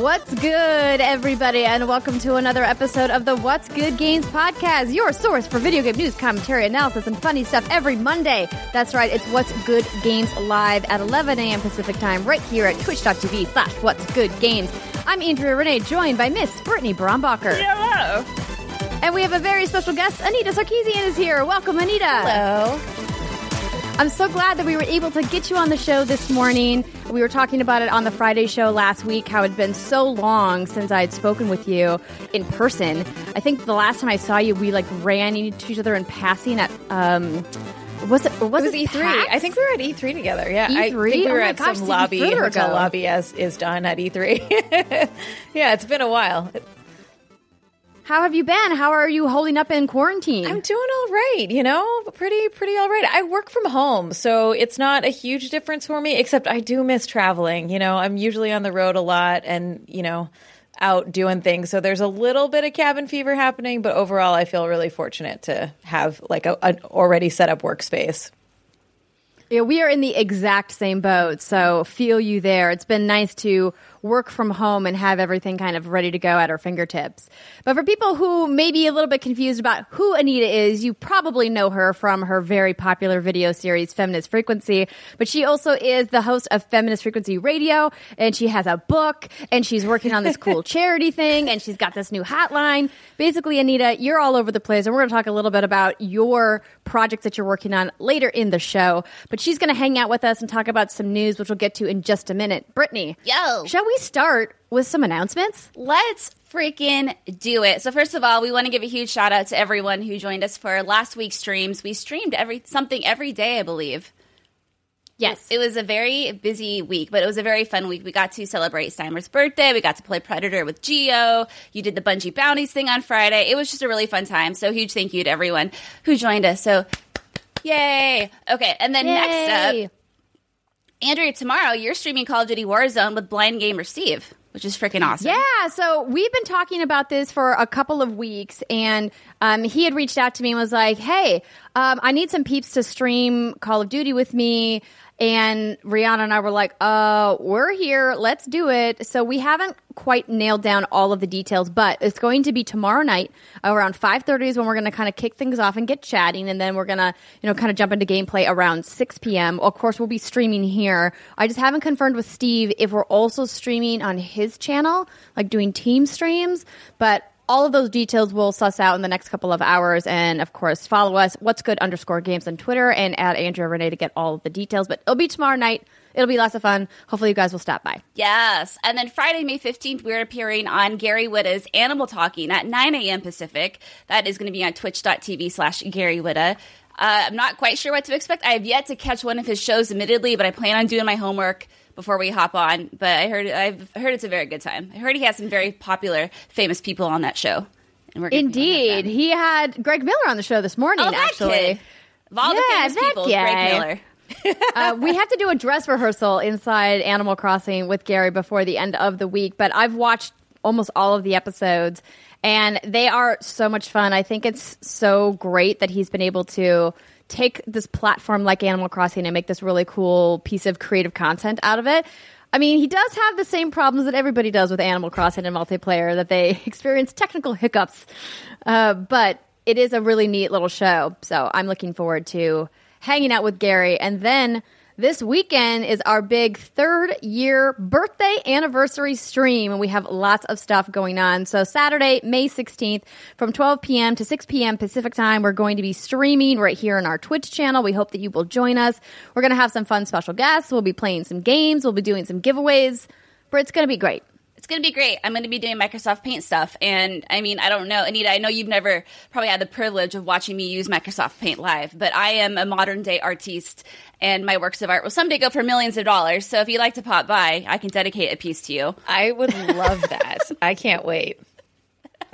What's good, everybody, and welcome to another episode of the What's Good Games podcast, your source for video game news, commentary, analysis, and funny stuff every Monday. That's right, it's What's Good Games live at 11 a.m. Pacific time, right here at twitch.tv slash What's Good Games. I'm Andrea Rene, joined by Miss Brittany Brombacher. Hello. And we have a very special guest, Anita Sarkeesian is here. Welcome, Anita. Hello. I'm so glad that we were able to get you on the show this morning. We were talking about it on the Friday show last week, how it had been so long since I had spoken with you in person. I think the last time I saw you, we like ran into each other in passing at, um, was it, was It was it E3. PAX? I think we were at E3 together. Yeah, I E3? think we Oh were my at gosh, some lobby, hotel ago. lobby as is done at E3. yeah, it's been a while. How have you been? How are you holding up in quarantine? I'm doing all right, you know, pretty pretty all right. I work from home, so it's not a huge difference for me. Except I do miss traveling. You know, I'm usually on the road a lot, and you know, out doing things. So there's a little bit of cabin fever happening, but overall, I feel really fortunate to have like a, an already set up workspace. Yeah, we are in the exact same boat, so feel you there. It's been nice to work from home and have everything kind of ready to go at our fingertips. But for people who may be a little bit confused about who Anita is, you probably know her from her very popular video series, Feminist Frequency. But she also is the host of Feminist Frequency Radio, and she has a book, and she's working on this cool charity thing, and she's got this new hotline. Basically, Anita, you're all over the place, and we're going to talk a little bit about your projects that you're working on later in the show. But she's going to hang out with us and talk about some news, which we'll get to in just a minute. Brittany, Yo. shall we start with some announcements? Let's freaking do it. So first of all, we want to give a huge shout out to everyone who joined us for last week's streams. We streamed every something every day, I believe. Yes. It was a very busy week, but it was a very fun week. We got to celebrate Steimer's birthday. We got to play Predator with Geo. You did the Bungie Bounties thing on Friday. It was just a really fun time. So huge thank you to everyone who joined us. So yay. Okay, and then next up, Yay. Andrea, tomorrow you're streaming Call of Duty Warzone with Blind Gamer Steve, which is freaking awesome. Yeah, so we've been talking about this for a couple of weeks, and um, he had reached out to me and was like, "Hey, um, I need some peeps to stream Call of Duty with me." And Rihanna and I were like, "Uh, we're here. Let's do it." So we haven't quite nailed down all of the details, but it's going to be tomorrow night around five thirty is when we're going to kind of kick things off and get chatting, and then we're gonna, you know, kind of jump into gameplay around six p.m. Of course, we'll be streaming here. I just haven't confirmed with Steve if we're also streaming on his channel, like doing team streams, but. All of those details we'll suss out in the next couple of hours. And of course, follow us, what's good underscore games on Twitter and at Andrea Rene to get all of the details. But it'll be tomorrow night. It'll be lots of fun. Hopefully, you guys will stop by. Yes. And then Friday, May 15th, we're appearing on Gary Whitta's Animal Talking at 9 a.m. Pacific. That is going to be on twitch.tv slash Gary Whitta. Uh, I'm not quite sure what to expect. I have yet to catch one of his shows, admittedly, but I plan on doing my homework before we hop on. But I heard I've heard it's a very good time. I heard he has some very popular, famous people on that show. And we're gonna be on that Indeed. He had Greg Miller on the show this morning, Oh, that actually. kid. Of all the Yeah, famous people, guy. Greg Miller. uh, we have to do a dress rehearsal inside Animal Crossing with Gary before the end of the week, but I've watched almost all of the episodes and they are so much fun. I think it's so great that he's been able to take this platform like Animal Crossing and make this really cool piece of creative content out of it. I mean, he does have the same problems that everybody does with Animal Crossing and multiplayer that they experience technical hiccups. Uh, but it is a really neat little show. So I'm looking forward to hanging out with Gary. And then this weekend is our big third year birthday anniversary stream, and we have lots of stuff going on. So, Saturday, May 16th, from 12 p.m. to 6 p.m. Pacific time, we're going to be streaming right here on our Twitch channel. We hope that you will join us. We're going to have some fun special guests. We'll be playing some games, we'll be doing some giveaways. But it's going to be great. It's going to be great. I'm going to be doing Microsoft Paint stuff. And I mean, I don't know, Anita, I know you've never probably had the privilege of watching me use Microsoft Paint live, but I am a modern day artiste and my works of art will someday go for millions of dollars. So if you'd like to pop by, I can dedicate a piece to you. I would love that. I can't wait.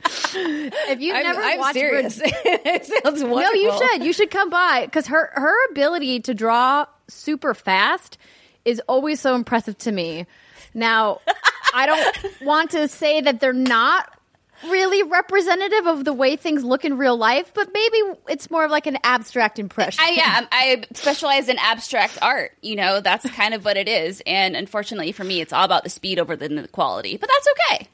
If you've I'm, never I'm watched serious. it sounds wonderful. No, you should. You should come by because her her ability to draw super fast is always so impressive to me. Now, I don't want to say that they're not really representative of the way things look in real life, but maybe it's more of like an abstract impression. I yeah, I specialize in abstract art. You know, that's kind of what it is. And unfortunately for me, it's all about the speed over the quality. But that's okay.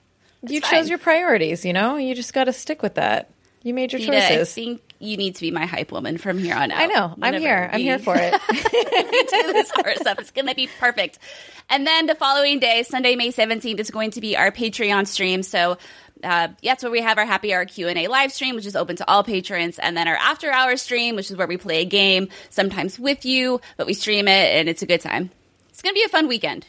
you chose your priorities, you know? You just got to stick with that. You made your Anita, I choices. think you need to be my hype woman from here on out. I know. I'm here. I'm here for it. we do this stuff. It's going to be perfect. And then the following day, Sunday, May 17th, is going to be our Patreon stream. So uh, that's where we have our happy hour Q&A live stream, which is open to all patrons. And then our after hour stream, which is where we play a game, sometimes with you, but we stream it and it's a good time. It's going to be a fun weekend.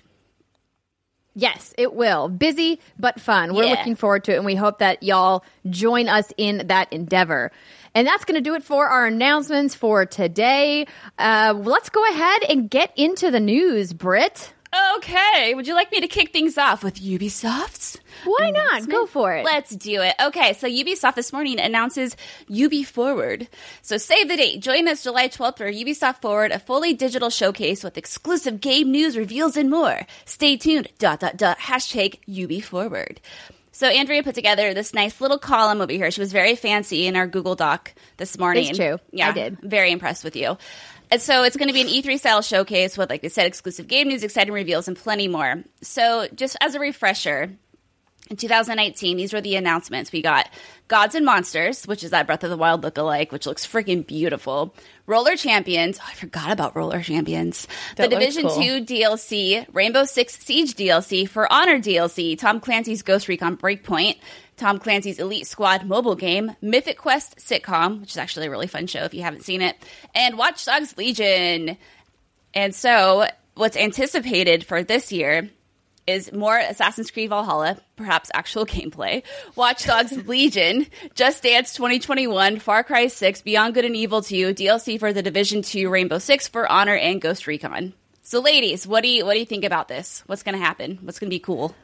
Yes, it will. Busy but fun. We're Yeah. looking forward to it, and we hope that y'all join us in that endeavor. And that's going to do it for our announcements for today. Uh, let's go ahead and get into the news, Britt. Okay, would you like me to kick things off with Ubisoft's? Why not? Go for it. Let's do it. Okay, so Ubisoft this morning announces Ubi Forward. So save the date. Join us July 12th for Ubisoft Forward, a fully digital showcase with exclusive game news, reveals, and more. Stay tuned. Dot dot dot. Hashtag Ubi Forward. So Andrea put together this nice little column over here. She was very fancy in our Google Doc this morning. It's true. Yeah, I did. Very impressed with you. And so it's going to be an E3 style showcase with, like I said, exclusive game news, exciting reveals, and plenty more. So just as a refresher, in 2019, these were the announcements. We got Gods and Monsters, which is that Breath of the Wild lookalike, which looks freaking beautiful. Roller Champions. Oh, I forgot about Roller Champions. That the Division cool. 2 DLC, Rainbow Six Siege DLC, For Honor DLC, Tom Clancy's Ghost Recon Breakpoint, Tom Clancy's Elite Squad mobile game, Mythic Quest sitcom, which is actually a really fun show if you haven't seen it, and Watch Dogs Legion. And so, what's anticipated for this year is more Assassin's Creed Valhalla, perhaps actual gameplay, Watch Dogs Legion, Just Dance 2021, Far Cry 6, Beyond Good and Evil 2, DLC for the Division 2, Rainbow Six, For Honor, and Ghost Recon. So, ladies, what do you what do you think about this? What's going to happen? What's going to be cool?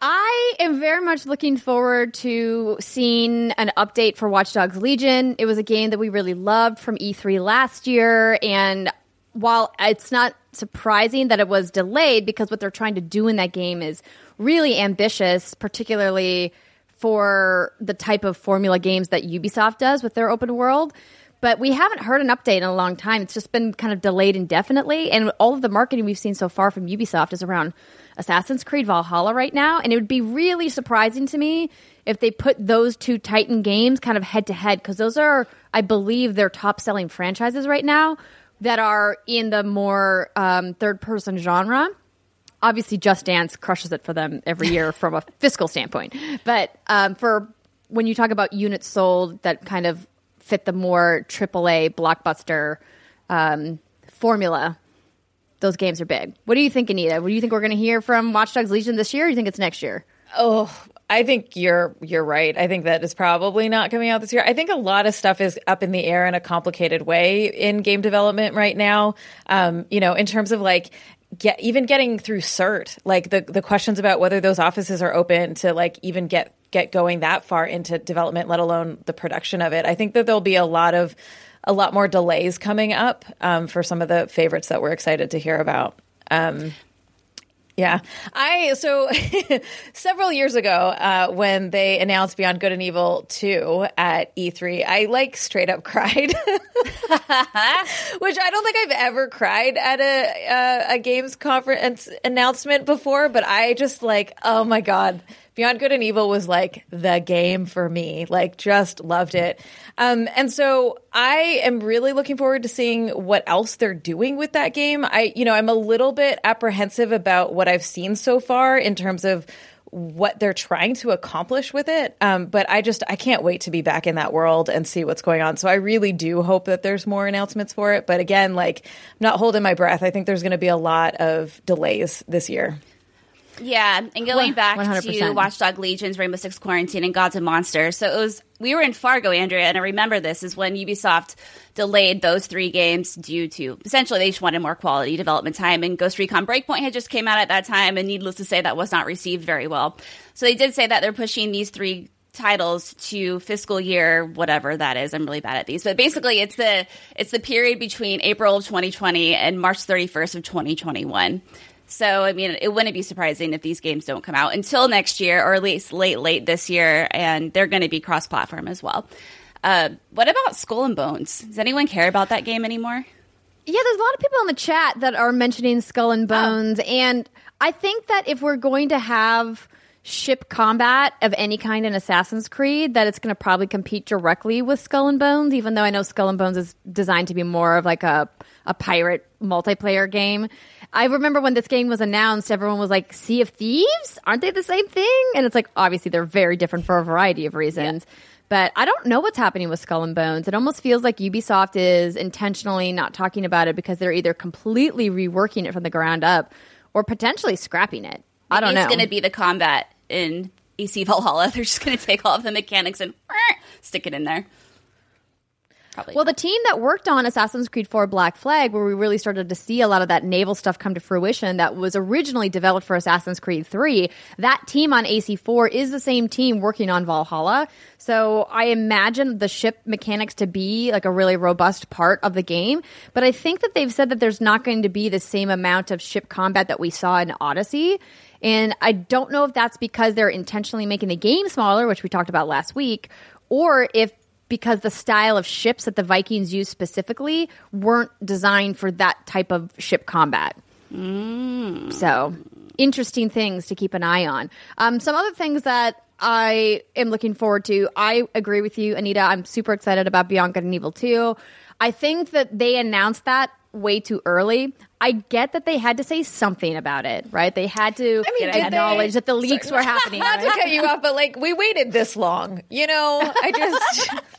I am very much looking forward to seeing an update for Watch Dogs Legion. It was a game that we really loved from E3 last year, and while it's not surprising that it was delayed because what they're trying to do in that game is really ambitious, particularly for the type of formula games that Ubisoft does with their open world. But we haven't heard an update in a long time. It's just been kind of delayed indefinitely. And all of the marketing we've seen so far from Ubisoft is around Assassin's Creed Valhalla right now. And it would be really surprising to me if they put those two Titan games kind of head to head, because those are, I believe, their top selling franchises right now that are in the more um, third person genre obviously Just Dance crushes it for them every year from a fiscal standpoint. But um, for when you talk about units sold that kind of fit the more AAA blockbuster um, formula, those games are big. What do you think, Anita? What do you think we're going to hear from Watch Dogs Legion this year? Or do you think it's next year? Oh, I think you're you're right. I think that is probably not coming out this year. I think a lot of stuff is up in the air in a complicated way in game development right now. Um, you know, in terms of like get even getting through cert, like the the questions about whether those offices are open to like even get get going that far into development, let alone the production of it. I think that there'll be a lot of a lot more delays coming up um, for some of the favorites that we're excited to hear about. Um, yeah, I so several years ago uh, when they announced Beyond Good and Evil two at E3, I like straight up cried, which I don't think I've ever cried at a a, a games conference announcement before. But I just like, oh my god, Beyond Good and Evil was like the game for me. Like, just loved it. Um, and so I am really looking forward to seeing what else they're doing with that game. I, you know, I'm a little bit apprehensive about what I've seen so far in terms of what they're trying to accomplish with it. Um, but I just, I can't wait to be back in that world and see what's going on. So I really do hope that there's more announcements for it. But again, like, I'm not holding my breath. I think there's going to be a lot of delays this year. Yeah, and going back 100%. to Watchdog Legions, Rainbow Six Quarantine, and Gods and Monsters. So it was we were in Fargo, Andrea, and I remember this is when Ubisoft delayed those three games due to essentially they just wanted more quality development time. And Ghost Recon Breakpoint had just came out at that time, and needless to say, that was not received very well. So they did say that they're pushing these three titles to fiscal year whatever that is i'm really bad at these but basically it's the it's the period between april of 2020 and march 31st of 2021 So, I mean, it wouldn't be surprising if these games don't come out until next year, or at least late, late this year, and they're going to be cross platform as well. Uh, what about Skull and Bones? Does anyone care about that game anymore? Yeah, there's a lot of people in the chat that are mentioning Skull and Bones, oh. and I think that if we're going to have ship combat of any kind in Assassin's Creed, that it's going to probably compete directly with Skull and Bones, even though I know Skull and Bones is designed to be more of like a a pirate multiplayer game. I remember when this game was announced, everyone was like, Sea of Thieves? Aren't they the same thing? And it's like, obviously, they're very different for a variety of reasons. Yeah. But I don't know what's happening with Skull and Bones. It almost feels like Ubisoft is intentionally not talking about it because they're either completely reworking it from the ground up or potentially scrapping it. I don't it's know. It's going to be the combat in AC Valhalla. They're just going to take all of the mechanics and stick it in there. Probably. Well, the team that worked on Assassin's Creed 4 Black Flag, where we really started to see a lot of that naval stuff come to fruition that was originally developed for Assassin's Creed 3, that team on AC4 is the same team working on Valhalla. So I imagine the ship mechanics to be like a really robust part of the game. But I think that they've said that there's not going to be the same amount of ship combat that we saw in Odyssey. And I don't know if that's because they're intentionally making the game smaller, which we talked about last week, or if because the style of ships that the Vikings used specifically weren't designed for that type of ship combat. Mm. So, interesting things to keep an eye on. Um, some other things that I am looking forward to. I agree with you, Anita. I'm super excited about Good and Evil 2. I think that they announced that way too early. I get that they had to say something about it, right? They had to I mean, acknowledge they, that the leaks sorry, were happening. Not right? to cut you off, but like we waited this long, you know. I just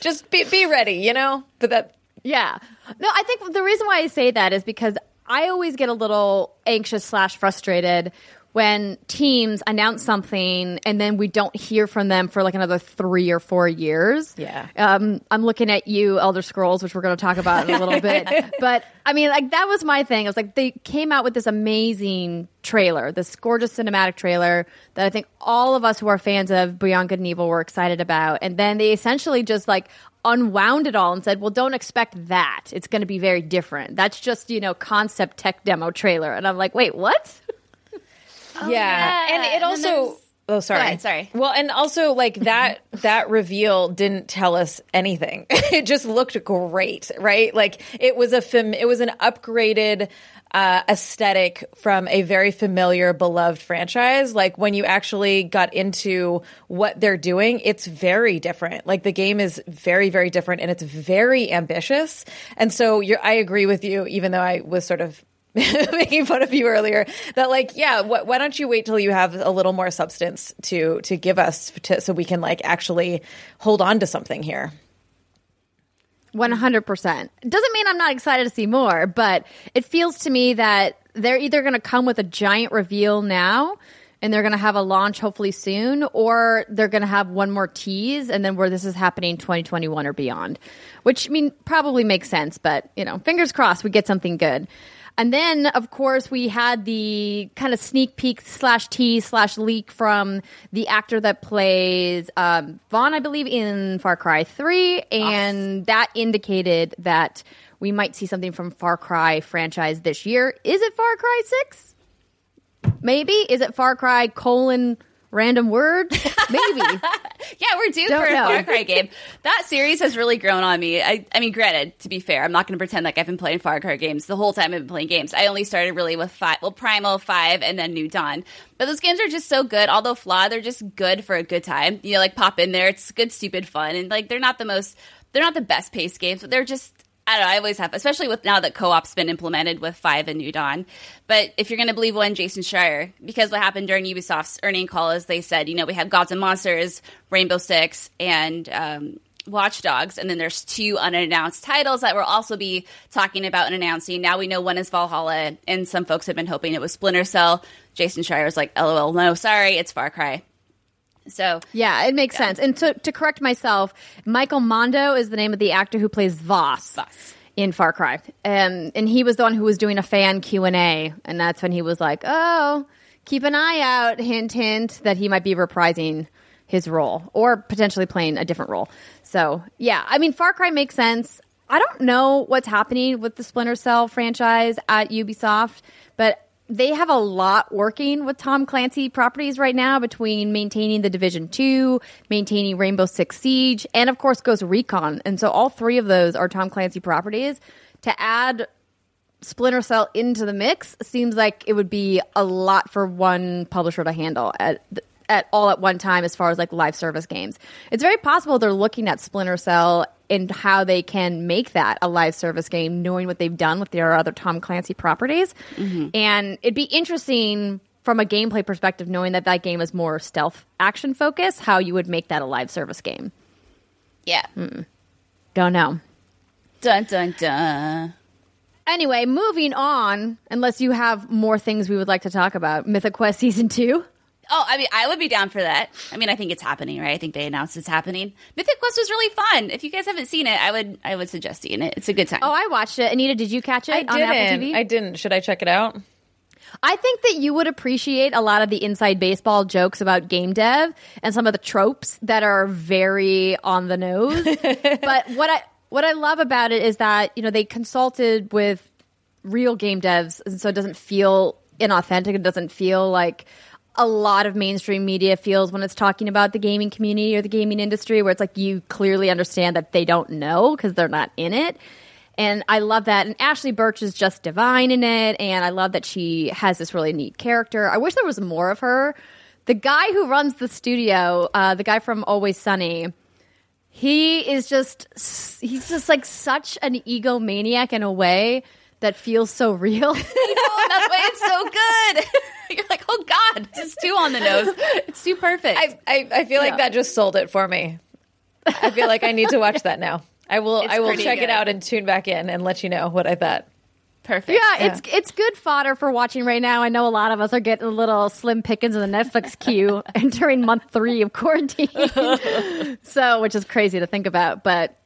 just be be ready, you know? But that Yeah. No, I think the reason why I say that is because I always get a little anxious slash frustrated when teams announce something and then we don't hear from them for like another three or four years. Yeah. Um, I'm looking at you, Elder Scrolls, which we're going to talk about in a little bit. But I mean, like, that was my thing. It was like they came out with this amazing trailer, this gorgeous cinematic trailer that I think all of us who are fans of Beyond Good and Evil were excited about. And then they essentially just like unwound it all and said, well, don't expect that. It's going to be very different. That's just, you know, concept tech demo trailer. And I'm like, wait, what? Oh, yeah. yeah. and it also. Oh, sorry. Ahead, sorry. Well, and also like that that reveal didn't tell us anything. it just looked great, right? Like it was a fam- it was an upgraded uh, aesthetic from a very familiar, beloved franchise. Like when you actually got into what they're doing, it's very different. Like the game is very, very different, and it's very ambitious. And so, I agree with you, even though I was sort of making fun of you earlier that like yeah wh- why don't you wait till you have a little more substance to to give us to, so we can like actually hold on to something here? 100% doesn't mean i'm not excited to see more but it feels to me that they're either going to come with a giant reveal now and they're going to have a launch hopefully soon or they're going to have one more tease and then where this is happening 2021 or beyond which I mean probably makes sense but you know fingers crossed we get something good and then, of course, we had the kind of sneak peek slash tease slash leak from the actor that plays um, Vaughn, I believe, in Far Cry 3. And that indicated that we might see something from Far Cry franchise this year. Is it Far Cry 6? Maybe. Is it Far Cry colon random word? Maybe. yeah, we're due Don't for a know. Far Cry game. That series has really grown on me. I, I mean, granted, to be fair, I'm not going to pretend like I've been playing Far Cry games the whole time I've been playing games. I only started really with five, well, Primal, Five, and then New Dawn. But those games are just so good. Although flawed, they're just good for a good time. You know, like pop in there, it's good, stupid fun, and like they're not the most, they're not the best paced games, but they're just I don't know. I always have, especially with now that co-op's been implemented with Five and New Dawn. But if you're going to believe one Jason Schreier, because what happened during Ubisoft's earning call is they said, you know, we have Gods and Monsters, Rainbow Six, and um, Watch Dogs, and then there's two unannounced titles that we'll also be talking about and announcing. Now we know one is Valhalla, and some folks have been hoping it was Splinter Cell. Jason Schreier was like, "LOL, no, sorry, it's Far Cry." So yeah, it makes yeah. sense. And to, to correct myself, Michael Mando is the name of the actor who plays Vaas. Vaas. In Far Cry, um, and he was the one who was doing a fan Q and A, and that's when he was like, "Oh, keep an eye out." Hint, hint, that he might be reprising his role or potentially playing a different role. So yeah, I mean, Far Cry makes sense. I don't know what's happening with the Splinter Cell franchise at Ubisoft, but they have a lot working with Tom Clancy properties right now between maintaining the Division 2, maintaining Rainbow Six Siege, and of course Ghost Recon. And so all three of those are Tom Clancy properties. To add Splinter Cell into the mix seems like it would be a lot for one publisher to handle at at all at one time as far as like live service games. It's very possible they're looking at Splinter Cell and how they can make that a live service game, knowing what they've done with their other Tom Clancy properties. Mm-hmm. And it'd be interesting from a gameplay perspective, knowing that that game is more stealth action focused, how you would make that a live service game. Yeah. Mm. Don't know. Dun dun dun. Anyway, moving on, unless you have more things we would like to talk about, Mythic Quest Season 2. Oh, I mean, I would be down for that. I mean, I think it's happening, right? I think they announced it's happening. Mythic Quest was really fun. If you guys haven't seen it, I would I would suggest seeing it. It's a good time. Oh, I watched it. Anita, did you catch it I on didn't. Apple TV? I didn't. Should I check it out? I think that you would appreciate a lot of the inside baseball jokes about game dev and some of the tropes that are very on the nose. but what I what I love about it is that, you know, they consulted with real game devs and so it doesn't feel inauthentic. It doesn't feel like a lot of mainstream media feels when it's talking about the gaming community or the gaming industry, where it's like you clearly understand that they don't know because they're not in it. And I love that. And Ashly Burch is just divine in it. And I love that she has this really neat character. I wish there was more of her. The guy who runs the studio, uh, the guy from Always Sunny, he is just, he's just like such an egomaniac in a way that feels so real. I know, that's why it's so good. You're like, oh God, it's too on the nose. It's too perfect. I, I, I feel like that just sold it for me. I feel like I need to watch that now. I will. It's I will pretty check it out and tune back in and let you know what I thought. perfect. Yeah, it's it's good fodder for watching right now. I know a lot of us are getting a little slim pickings in the Netflix queue entering month three of quarantine. so, which is crazy to think about, but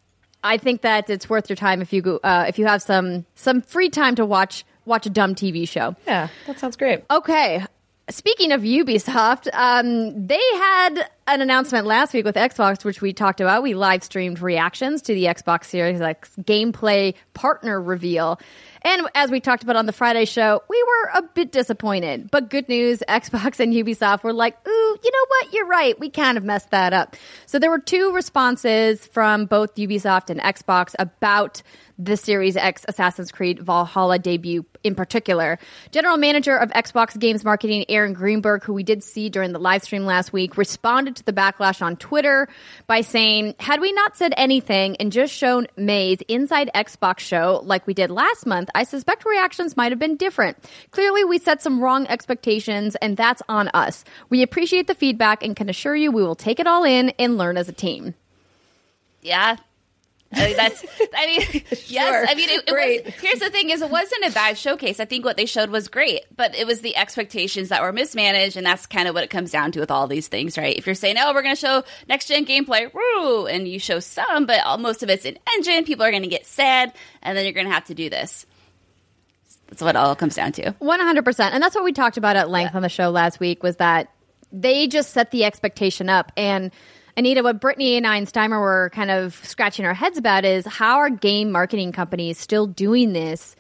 I think that it's worth your time if you go, uh, if you have some some free time to watch watch a dumb TV show. Yeah, that sounds great. Okay. Speaking of Ubisoft, um, they had an announcement last week with Xbox, which we talked about. We live streamed reactions to the Xbox Series X gameplay partner reveal. And as we talked about on the Friday show, we were a bit disappointed. But good news, Xbox and Ubisoft were like, ooh, you know what? You're right. We kind of messed that up. So there were two responses from both Ubisoft and Xbox about the Series X Assassin's Creed Valhalla debut in particular. General Manager of Xbox Games Marketing, Aaron Greenberg, who we did see during the live stream last week, responded to the backlash on Twitter by saying, Had we not said anything and just shown May's Inside Xbox show like we did last month, I suspect reactions might have been different. Clearly, we set some wrong expectations, and that's on us. We appreciate the feedback and can assure you we will take it all in and learn as a team. Yeah. I mean, that's. I mean, yes. I mean, it, it Great. was. Here's the thing: is it wasn't a bad showcase. I think what they showed was great, but it was the expectations that were mismanaged, and that's kind of what it comes down to with all these things, right? If you're saying, "Oh, we're going to show next gen gameplay," woo, and you show some, but all- most of it's in engine, people are going to get sad, and then you're going to have to do this. That's what it all comes down to. One hundred percent, and that's what we talked about at length on the show last week. Was that they just set the expectation up, and Anita, what Brittany and Einsteimer were kind of scratching our heads about is how are game marketing companies still doing this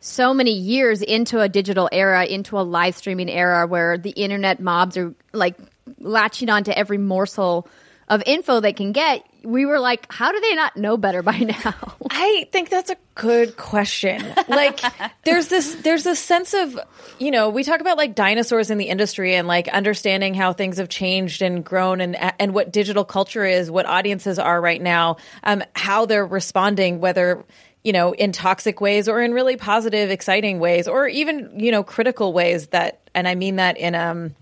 so many years into a digital era, into a live streaming era where the internet mobs are like latching onto every morsel of info they can get. We were like, how do they not know better by now? I think that's a good question. Like there's this there's this sense of, you know, we talk about like dinosaurs in the industry and like understanding how things have changed and grown and and what digital culture is, what audiences are right now, um how they're responding whether you know, in toxic ways or in really positive, exciting ways, or even, you know, critical ways that, and I mean that in, um,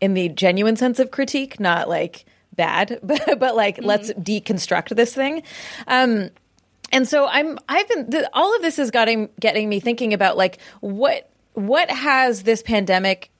in the genuine sense of critique, not like bad, but, but like, let's deconstruct this thing. Um, and so I'm I've been the, all of this is getting getting me thinking about like what what has this pandemic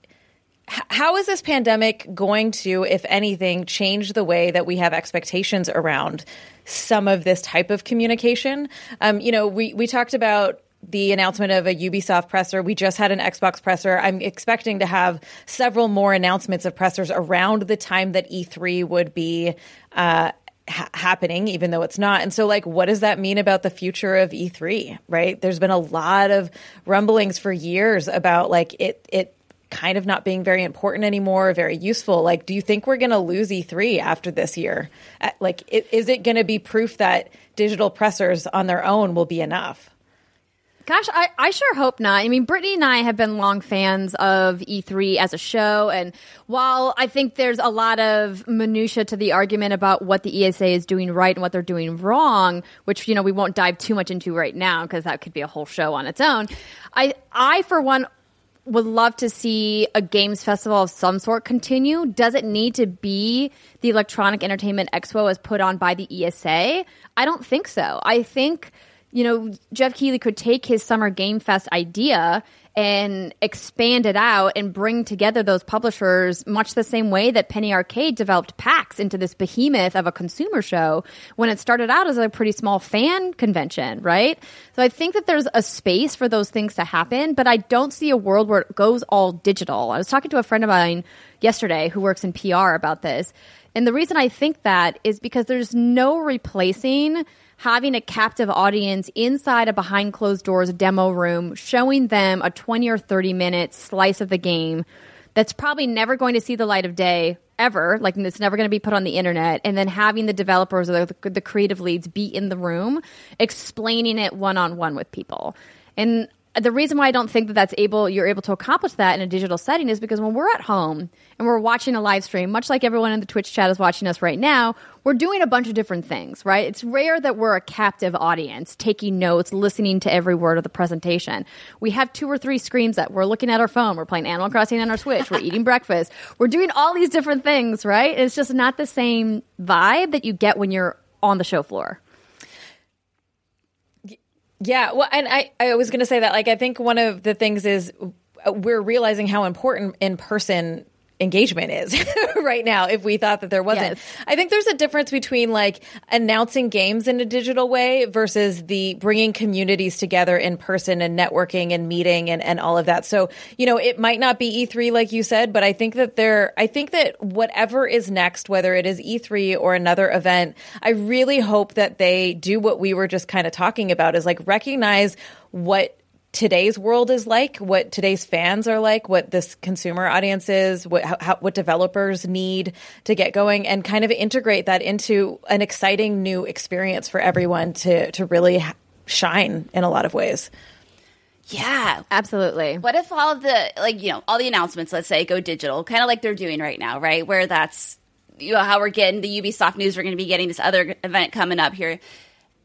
how is this pandemic going to if anything change the way that we have expectations around some of this type of communication um, you know we we talked about the announcement of a Ubisoft presser. We just had an Xbox presser. I'm expecting to have several more announcements of pressers around the time that E3 would be uh, ha- happening, even though it's not. And so, like, what does that mean about the future of E3? Right? There's been a lot of rumblings for years about like it it kind of not being very important anymore, very useful. Like, do you think we're going to lose E3 after this year? Uh, Like, is it going to be proof that digital pressers on their own will be enough? Gosh, I, I sure hope not. I mean, Brittany and I have been long fans of E3 as a show. And while I think there's a lot of minutia to the argument about what the ESA is doing right and what they're doing wrong, which, you know, we won't dive too much into right now because that could be a whole show on its own. I, I, for one, would love to see a games festival of some sort continue. Does it need to be the Electronic Entertainment Expo as put on by the ESA? I don't think so. I think, you know, Geoff Keighley could take his Summer Game Fest idea and expand it out and bring together those publishers much the same way that Penny Arcade developed PAX into this behemoth of a consumer show when it started out as a pretty small fan convention, right? So I think that there's a space for those things to happen, but I don't see a world where it goes all digital. I was talking to a friend of mine yesterday who works in PR about this. And the reason I think that is because there's no replacing having a captive audience inside a behind closed doors demo room, showing them a 20 or 30 minute slice of the game that's probably never going to see the light of day ever. Like it's never going to be put on the internet. And then having the developers or the, the creative leads be in the room explaining it one on one with people. And the reason why I don't think that that's able you're able to accomplish that in a digital setting is because when we're at home and we're watching a live stream, much like everyone in the Twitch chat is watching us right now, we're doing a bunch of different things, right? It's rare that we're a captive audience taking notes, listening to every word of the presentation. We have two or three screens that we're looking at our phone, we're playing Animal Crossing on our Switch, we're eating breakfast, we're doing all these different things, right? It's just not the same vibe that you get when you're on the show floor. Yeah, well, and I, I was going to say that, like, I think one of the things is uh, we're realizing how important in person engagement is right now if we thought that there wasn't Yes. i think there's a difference between like announcing games in a digital way versus the bringing communities together in person and networking and meeting and, and all of that so you know it might not be e3 like you said but i think that there i think that whatever is next whether it is e3 or another event i really hope that they do what we were just kind of talking about is like recognize what today's world is like, what today's fans are like, what this consumer audience is, what how, how, what developers need to get going, and kind of integrate that into an exciting new experience for everyone to to really shine in a lot of ways. Yeah. Absolutely. What if all of the like you know all the announcements, let's say, go digital, kind of like they're doing right now, right? Where that's you know how we're getting the Ubisoft news. We're going to be getting this other event coming up here,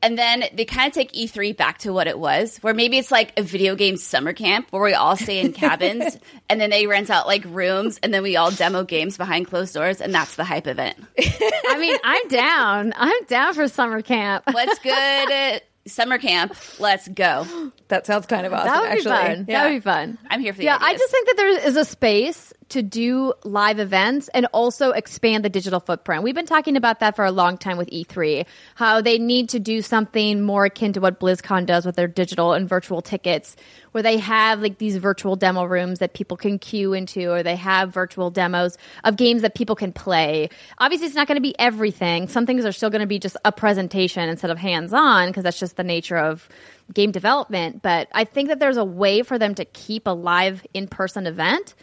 and then they kind of take E3 back to what it was, where maybe it's like a video game summer camp where we all stay in cabins, and then they rent out like rooms, and then we all demo games behind closed doors, and that's the hype event. I mean, I'm down. I'm down for summer camp. What's good? Summer camp. Let's go. That sounds kind of awesome. That would be actually. fun. Yeah. That would be fun. I'm here for the yeah, I just think that there is a space to do live events and also expand the digital footprint. We've been talking about that for a long time with E3, how they need to do something more akin to what BlizzCon does with their digital and virtual tickets, where they have like these virtual demo rooms that people can queue into, or they have virtual demos of games that people can play. Obviously, it's not going to be everything. Some things are still going to be just a presentation instead of hands on, because that's just the nature of game development. But I think that there's a way for them to keep a live in person event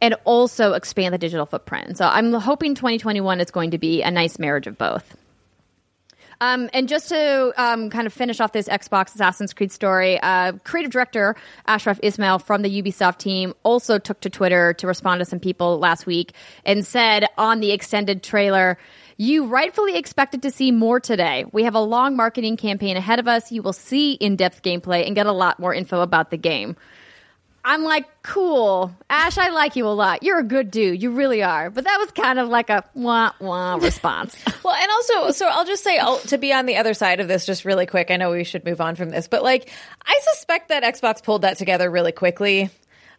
and also expand the digital footprint. So I'm hoping 2021 is going to be a nice marriage of both. Um, and just to um, kind of finish off this Xbox Assassin's Creed story, uh, creative director Ashraf Ismail from the Ubisoft team also took to Twitter to respond to some people last week and said on the extended trailer, you rightfully expected to see more today. We have a long marketing campaign ahead of us. You will see in depth gameplay and get a lot more info about the game. I'm like, cool. Ash, I like you a lot. You're a good dude. You really are. But that was kind of like a wah wah response. Well, and also, so I'll just say I'll, to be on the other side of this, just really quick. I know we should move on from this, but like, I suspect that Xbox pulled that together really quickly.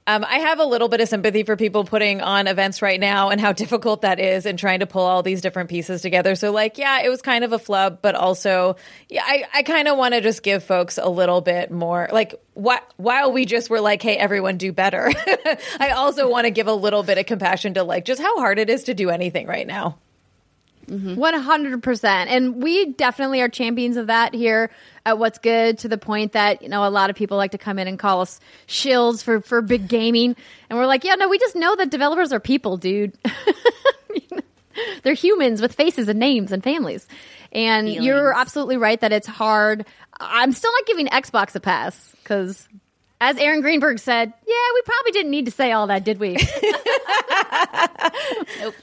Um, I have a little bit of sympathy for people putting on events right now and how difficult that is and trying to pull all these different pieces together. So, like, yeah, it was kind of a flub, but also, yeah, I, I kind of want to just give folks a little bit more, like, wh- while we just were like, hey, everyone do better, I also want to give a little bit of compassion to, like, just how hard it is to do anything right now. Mm-hmm. One hundred percent, and we definitely are champions of that here at What's Good. To the point that you know a lot of people like to come in and call us shills for for big gaming, and we're like, yeah, no, we just know that developers are people, dude. They're humans with faces and names and families. And Feelings. you're absolutely right that it's hard. I'm still not giving Xbox a pass because, as Aaron Greenberg said, yeah, we probably didn't need to say all that, did we? Nope.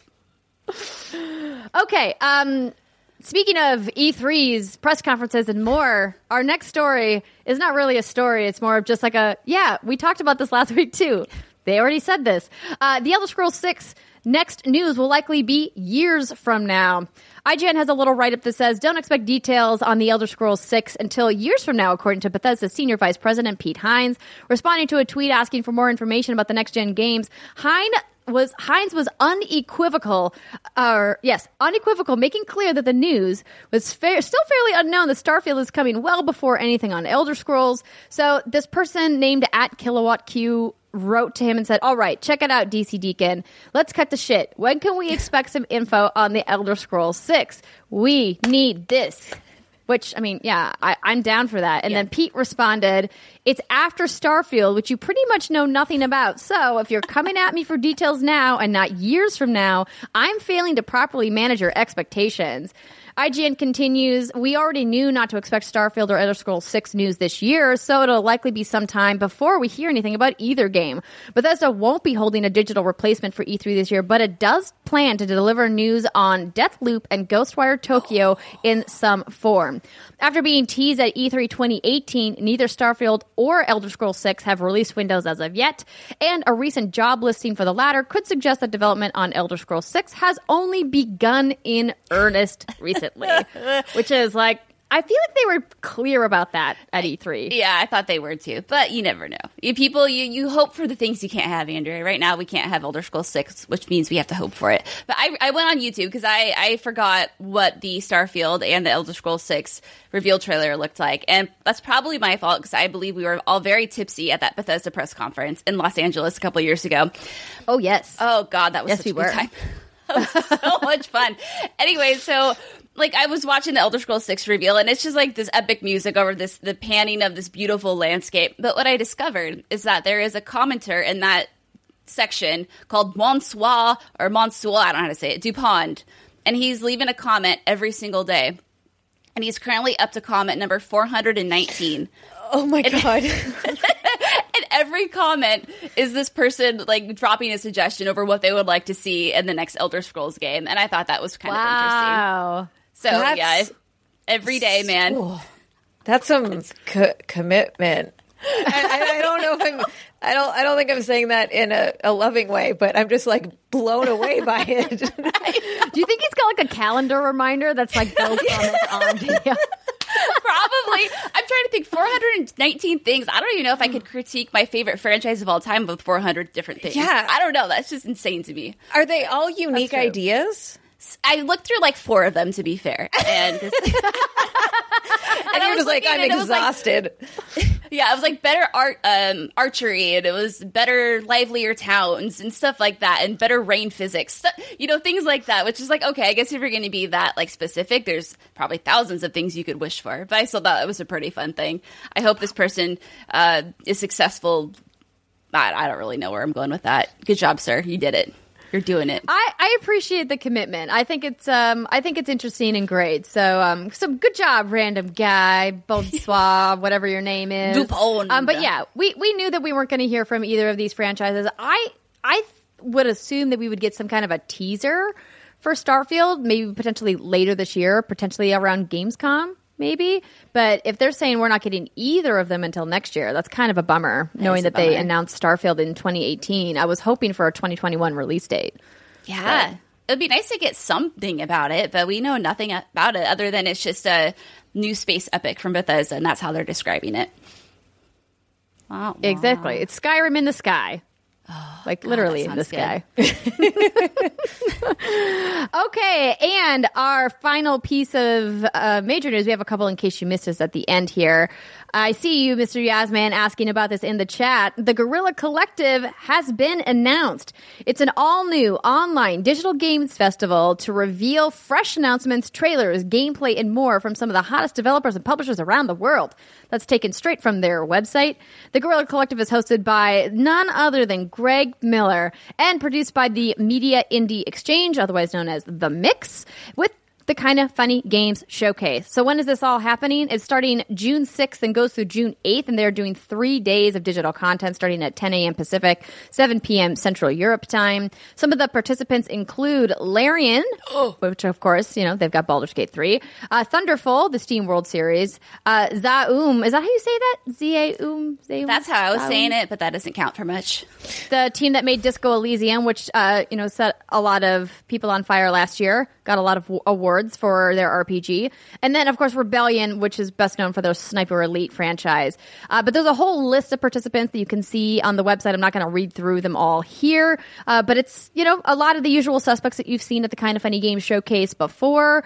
Okay. Um, speaking of E3s, press conferences, and more, our next story is not really a story. It's more of just like a, yeah, we talked about this last week too. They already said this. Uh, the Elder Scrolls 6 next news will likely be years from now. IGN has a little write up that says, don't expect details on the Elder Scrolls 6 until years from now, according to Bethesda's senior vice president, Pete Hines. Responding to a tweet asking for more information about the next gen games, Hines was Hines was unequivocal, or yes, unequivocal, making clear that the news was still fairly unknown that Starfield is coming well before anything on Elder Scrolls. So this person named at Kilowatt Q wrote to him and said, "All right, check it out, DC Deacon. Let's cut the shit. When can we expect some info on the Elder Scrolls Six? We need this." Which I mean, yeah, I, I'm down for that. And then Pete responded, "It's after Starfield, which you pretty much know nothing about. So if you're coming at me for details now and not years from now, I'm failing to properly manage your expectations." IGN continues, we already knew not to expect Starfield or Elder Scrolls 6 news this year, so it'll likely be some time before we hear anything about either game. Bethesda won't be holding a digital replacement for E3 this year, but it does plan to deliver news on Deathloop and Ghostwire Tokyo in some form. After being teased at E E3 2018, neither Starfield or Elder Scrolls 6 have released windows as of yet, and a recent job listing for the latter could suggest that development on Elder Scrolls 6 has only begun in earnest recently, which is like I feel like they were clear about that at E E3. Yeah, I thought they were too, but you never know. You people, you you hope for the things you can't have, Andrea. Right now, we can't have Elder Scrolls Six, which means we have to hope for it. But I, I went on YouTube because I I forgot what the Starfield and the Elder Scrolls Six reveal trailer looked like, and that's probably my fault because I believe we were all very tipsy at that Bethesda press conference in Los Angeles a couple years ago. Oh yes. Oh God, that was Yes, such we a good were. time. That was so much fun. Anyway, so like I was watching the Elder Scrolls 6 reveal and it's just like this epic music over this the panning of this beautiful landscape. But what I discovered is that there is a commenter in that section called Monsoir or Monsoir, I don't know how to say it, Dupont. And he's leaving a comment every single day. And he's currently up to comment number 419 Oh my god. and every comment is this person like dropping a suggestion over what they would like to see in the next Elder Scrolls game, and I thought that was kind of interesting. Wow. So That's- yeah, every day, man. That's some co- commitment. I, I, I don't know if I'm. I don't. I don't think I'm saying that in a, a loving way, but I'm just like blown away by it. Do you think he's got like a calendar reminder that's like those comments on? Yeah. Probably. I'm trying to think. 419 things. I don't even know if I could critique my favorite franchise of all time with 400 different things. Yeah. I don't know. That's just insane to me. Are they all unique ideas? I looked through like four of them to be fair, and And, I you're was like, I'm and was like- exhausted. Yeah, it was like better art, um, archery, and it was better, livelier towns and stuff like that, and better rain physics, Stu- you know, things like that. Which is like, okay, I guess if you're going to be that like specific, there's probably thousands of things you could wish for. But I still thought it was a pretty fun thing. I hope this person uh, is successful. I, I don't really know where I'm going with that. Good job, sir. You did it. You're doing it. I, I appreciate the commitment. I think it's um I think it's interesting and great. So um so good job, random guy, Bonsoir, whatever your name is. Dupont. Um, but yeah, we we knew that we weren't going to hear from either of these franchises. I I would assume that we would get some kind of a teaser for Starfield, maybe potentially later this year, potentially around Gamescom. Maybe, but if they're saying we're not getting either of them until next year, that's kind of a bummer. knowing is a that they announced Starfield in 2018, I was hoping for a 2021 release date. Yeah. It'd be nice to get something about it, but we know nothing about it other than it's just a new space epic from Bethesda, and that's how they're describing it. Wow. Exactly. It's Skyrim in the sky. Like literally in the sky. okay, and our final piece of uh, major news. We have a couple in case you missed us at the end here. I see you, Mr. Yasman, asking about this in the chat. The Guerrilla Collective has been announced. It's an all new online digital games festival to reveal fresh announcements, trailers, gameplay, and more from some of the hottest developers and publishers around the world. That's taken straight from their website. The Guerrilla Collective is hosted by none other than Greg Miller and produced by the Media Indie Exchange, otherwise known as The Mix, with the kind of funny games showcase. So when is this all happening? It's starting June 6th and goes through June 8th, and they're doing three days of digital content starting at 10 a.m. Pacific, 7 p.m. Central Europe time. Some of the participants include Larian, which of course, you know, they've got Baldur's Gate 3, uh, Thunderful, the SteamWorld Series, uh, Zaum, is that how you say that? Z-A-Um? Zaum? That's how I was Zaum? saying it, but that doesn't count for much. the team that made Disco Elysium, which uh, you know set a lot of people on fire last year, got a lot of w- awards for their RPG, and then of course Rebellion, which is best known for their Sniper Elite franchise. Uh, but there's a whole list of participants that you can see on the website. I'm not going to read through them all here, uh, but it's you know a lot of the usual suspects that you've seen at the Kind of Funny Games showcase before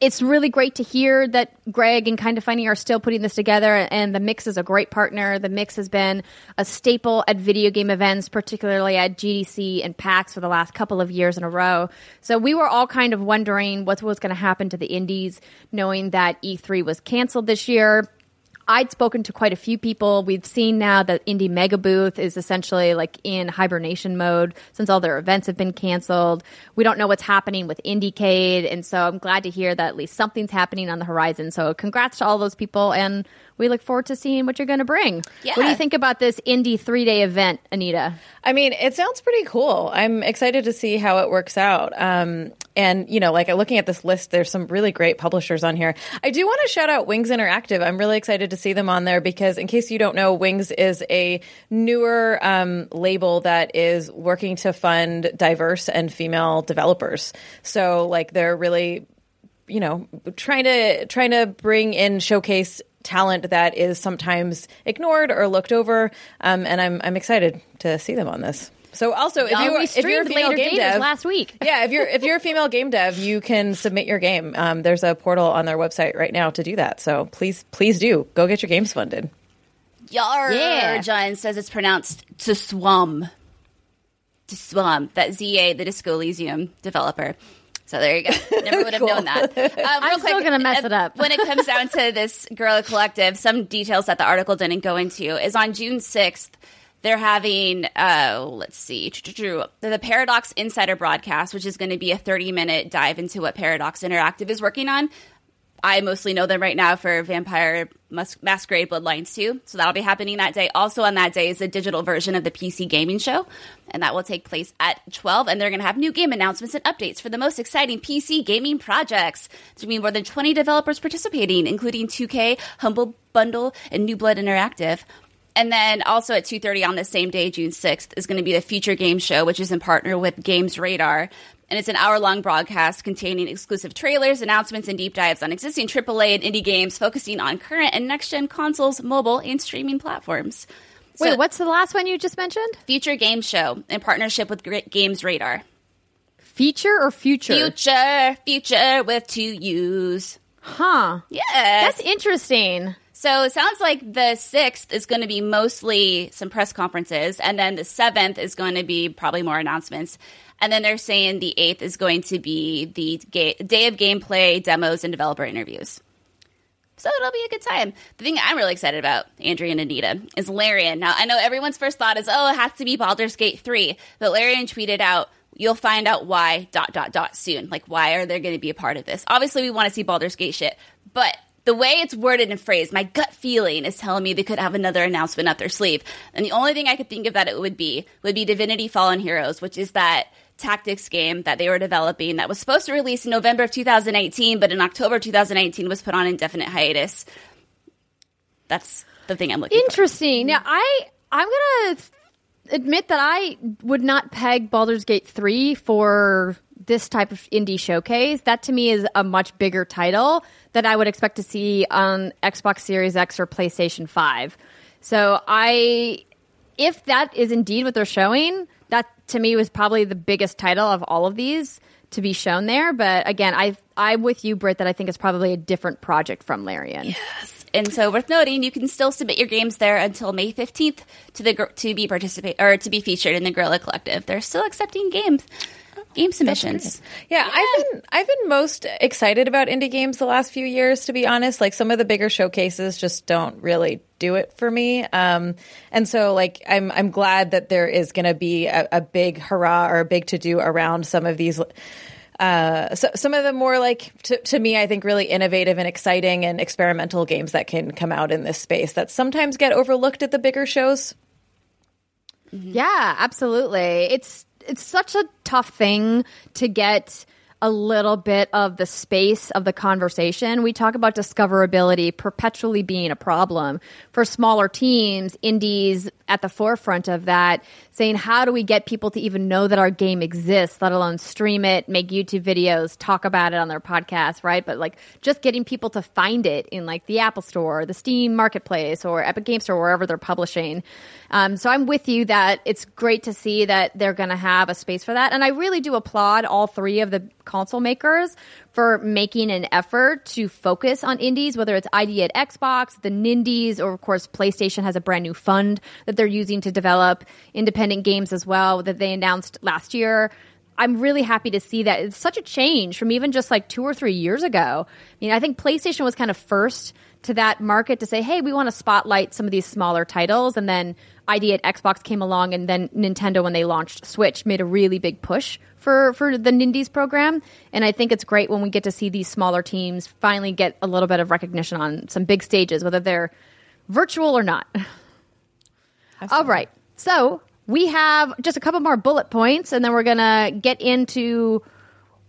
it's really great to hear that Greg and Kind of Funny are still putting this together, and the Mix is a great partner. The Mix has been a staple at video game events, particularly at GDC and PAX for the last couple of years in a row. So we were all kind of wondering what was going to happen to the indies, knowing that E3 was canceled this year. I'd spoken to quite a few people. We've seen now that Indie Mega Booth is essentially like in hibernation mode since all their events have been canceled. We don't know what's happening with IndieCade, and so I'm glad to hear that at least something's happening on the horizon. So congrats to all those people, and we look forward to seeing what you're going to bring. Yeah. What do you think about this Indie three day event, Anita? I mean, it sounds pretty cool. I'm excited to see how it works out. Um, and you know, like looking at this list, there's some really great publishers on here. I do want to shout out Wings Interactive. I'm really excited to see them on there because, in case you don't know, Wings is a newer um, label that is working to fund diverse and female developers. So, like, they're really you know trying to trying to bring in showcase talent that is sometimes ignored or looked over um, and I'm I'm excited to see them on this. So also if you, are, if you're a female Later game dev last week. yeah, if you're if you're a female game dev, you can submit your game. Um, there's a portal on their website right now to do that. So please please do go get your games funded. Yar, Yeah. John says it's pronounced to swum. To swum. That ZA, the Disco Elysium developer. So there you go. Never would have known that. Um, I'm real still gonna mess uh, it up. when it comes down to this Guerrilla Collective, some details that the article didn't go into is on June 6th, they're having, uh, let's see, the Paradox Insider broadcast, which is going to be a 30 minute dive into what Paradox Interactive is working on. I mostly know them right now for Vampire Mas- Masquerade Bloodlines 2. So that'll be happening that day. Also on that day is a digital version of the PC gaming show, and that will take place at 12. And they're going to have new game announcements and updates for the most exciting PC gaming projects. There's going to be more than 20 developers participating, including 2K, Humble Bundle, and New Blood Interactive. And then also at 2.30 on the same day, June 6th, is going to be the Future Game Show, which is in partner with Games Radar. And it's an hour long broadcast containing exclusive trailers, announcements, and deep dives on existing AAA and indie games, focusing on current and next gen consoles, mobile, and streaming platforms. Wait, what's the last one you just mentioned? Future Game Show in partnership with Games Radar. Feature or future? Future, future with two U's. Huh. Yeah. That's interesting. So it sounds like the sixth is going to be mostly some press conferences, and then the seventh is going to be probably more announcements. And then they're saying the eighth is going to be the ga- day of gameplay, demos, and developer interviews. So it'll be a good time. The thing I'm really excited about, Andrea and Anita, is Larian. Now, I know everyone's first thought is, oh, it has to be Baldur's Gate 3. But Larian tweeted out, you'll find out why, dot, dot, dot, soon. Like, why are they going to be a part of this? Obviously, we want to see Baldur's Gate shit. But the way it's worded and phrased, my gut feeling is telling me they could have another announcement up their sleeve. And the only thing I could think of that it would be would be Divinity Fallen Heroes, which is that tactics game that they were developing that was supposed to release in November of 2018, but in October 2018 was put on indefinite hiatus. That's the thing I'm looking for. Interesting. Now, I I'm gonna admit that I would not peg Baldur's Gate three for this type of indie showcase. That to me is a much bigger title that I would expect to see on Xbox Series X or PlayStation Five. So I if that is indeed what they're showing, to me was probably the biggest title of all of these to be shown there. But again, I I'm with you, Britt, that I think it's probably a different project from Larian. Yes. And so, worth noting, you can still submit your games there until May fifteenth to the to be participate or to be featured in the Guerrilla Collective. They're still accepting games, game submissions. Yeah, I've been I've been most excited about indie games the last few years. To be honest, like some of the bigger showcases just don't really do it for me. Um, and so, like, I'm I'm glad that there is going to be a, a big hurrah or a big to do around some of these. Uh, so, some of the more like to, to me, I think really innovative and exciting and experimental games that can come out in this space that sometimes get overlooked at the bigger shows. Yeah, absolutely. It's it's such a tough thing to get a little bit of the space of the conversation. We talk about discoverability perpetually being a problem for smaller teams, indies at the forefront of that, saying, how do we get people to even know that our game exists, let alone stream it, make YouTube videos, talk about it on their podcast, right? But like just getting people to find it in like the Apple Store, the Steam Marketplace, or Epic Game Store, wherever they're publishing. Um, so I'm with you that it's great to see that they're going to have a space for that. And I really do applaud all three of the console makers for making an effort to focus on indies, whether it's ID at Xbox, the Nindies, or of course PlayStation has a brand new fund that they're using to develop independent games as well that they announced last year. I'm really happy to see that. It's such a change from even just like two or three years ago. I mean, I think PlayStation was kind of first to that market to say, hey, we want to spotlight some of these smaller titles. And then ID at Xbox came along, and then Nintendo, when they launched Switch, made a really big push for, for the Nindies program. And I think it's great when we get to see these smaller teams finally get a little bit of recognition on some big stages, whether they're virtual or not. All right. So we have just a couple more bullet points, and then we're going to get into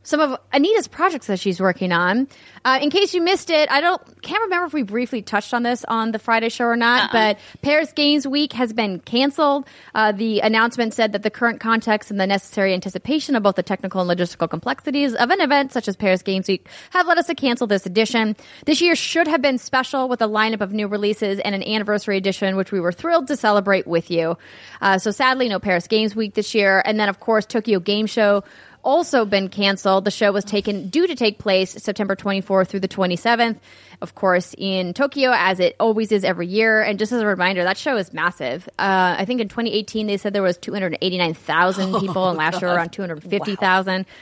some of Anita's projects that she's working on. Uh, in case you missed it, I don't can't remember if we briefly touched on this on the Friday show or not, but Paris Games Week has been canceled. Uh, the announcement said that the current context and the necessary anticipation of both the technical and logistical complexities of an event such as Paris Games Week have led us to cancel this edition. This year should have been special with a lineup of new releases and an anniversary edition, which we were thrilled to celebrate with you. Uh, so sadly, no Paris Games Week this year, and then of course Tokyo Game Show also been canceled. The show was taken due to take place September 24th through the 27th, of course, in Tokyo, as it always is every year. And just as a reminder, that show is massive. Uh, I think in 2018 they said there was 289,000 people, and last year around 250,000.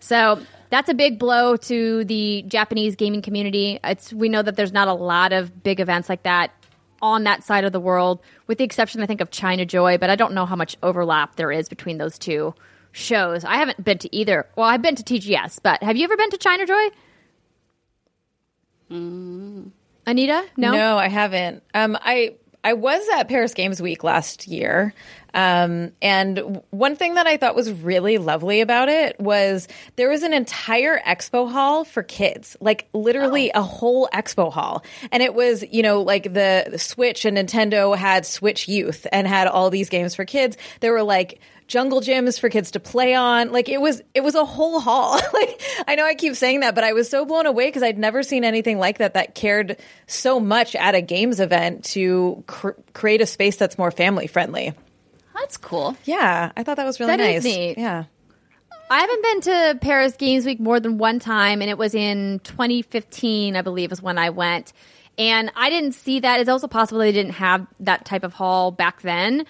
So that's a big blow to the Japanese gaming community. It's we know that there's not a lot of big events like that on that side of the world, with the exception, I think, of China Joy. But I don't know how much overlap there is between those two shows. I haven't been to either. Well, I've been to TGS, but have you ever been to China Joy? Anita? No. No, I haven't. Um, I I was at Paris Games Week last year. Um, and one thing that I thought was really lovely about it was there was an entire expo hall for kids, like literally a whole expo hall. And it was, you know, like the, the Switch and Nintendo had Switch Youth and had all these games for kids. There were like jungle gyms for kids to play on. Like it was, it was a whole hall. like I know I keep saying that, but I was so blown away because I'd never seen anything like that that cared so much at a games event to cr- create a space that's more family friendly. That's cool. Yeah, I thought that was really That nice. is neat. Yeah. I haven't been to Paris Games Week more than one time, and it was in 2015, I believe, is when I went. And I didn't see that. It's also possible they didn't have that type of hall back then.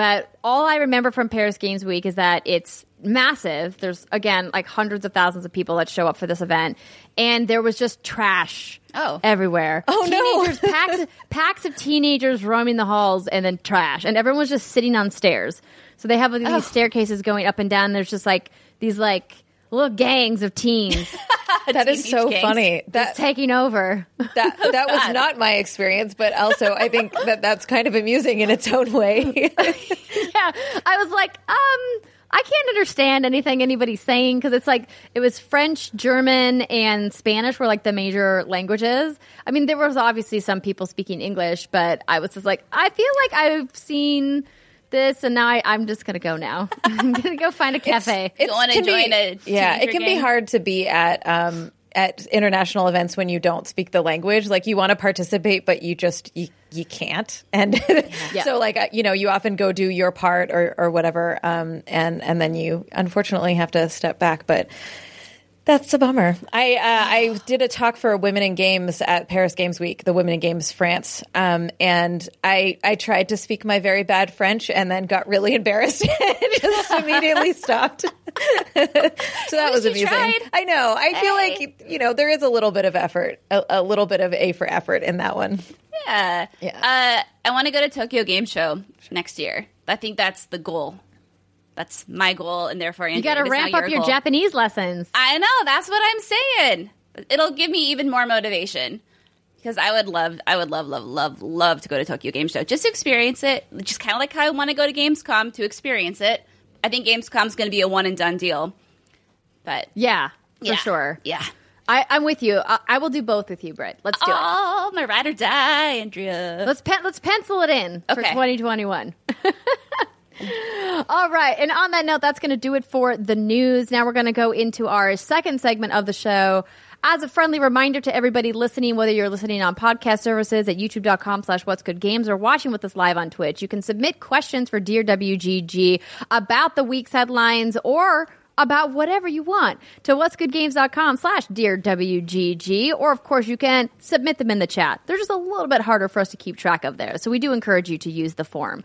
But all I remember from Paris Games Week is that it's massive. There's, again, like hundreds of thousands of people that show up for this event. And there was just trash Oh. everywhere. Oh, no. teenagers, packs, packs of teenagers roaming the halls and then trash. And everyone was just sitting on stairs. So they have like, these staircases going up and down. There's just like these like little gangs of teens That is so gangs. funny. just That taking over. that that was not my experience, but also I think that that's kind of amusing in its own way. yeah, I was like, um, I can't understand anything anybody's saying because it's like it was French, German, and Spanish were like the major languages. I mean, there was obviously some people speaking English, but I was just like, I feel like I've seen this, and now I, I'm just gonna go now. I'm gonna go find a cafe. It's- wanna can join be- a yeah, it teenager can be hard to be at um, at international events when you don't speak the language. Like you want to participate, but you just you, you can't. And Yeah. so like uh, you know you often go do your part or or whatever, um, and and then you unfortunately have to step back, but. That's a bummer. I uh, I did a talk for Women in Games at Paris Games Week, the Women in Games France, um, and I I tried to speak my very bad French and then got really embarrassed and just immediately stopped. so that was you amusing. tried. I know. I feel Hey. like you know there is a little bit of effort, a, a little bit of a for effort in that one. Yeah. Yeah. Uh, I want to go to Tokyo Game Show next year. I think that's the goal. That's my goal, and therefore You got to ramp up your Japanese lessons. I know. That's what I'm saying. It'll give me even more motivation because I would love, I would love, love, love, love to go to Tokyo Game Show just to experience it. Just kind of like how I want to go to Gamescom to experience it. I think Gamescom's going to be a one and done deal. But Yeah, for yeah. sure. Yeah. I, I'm with you. I, I will do both with you, Britt. Let's do it. Oh, my ride or die, Andrea. Let's pen, let's pencil it in for 2021. All right, and on that note, that's going to do it for the news. Now we're going to go into our second segment of the show. As a friendly reminder to everybody listening, whether you're listening on podcast services at youtube.com slash what's good games or watching with us live on Twitch, you can submit questions for Dear WGG about the week's headlines or about whatever you want to what's goodgames.com slash dear WGG. Or, of course, you can submit them in the chat. They're just a little bit harder for us to keep track of there. So we do encourage you to use the form.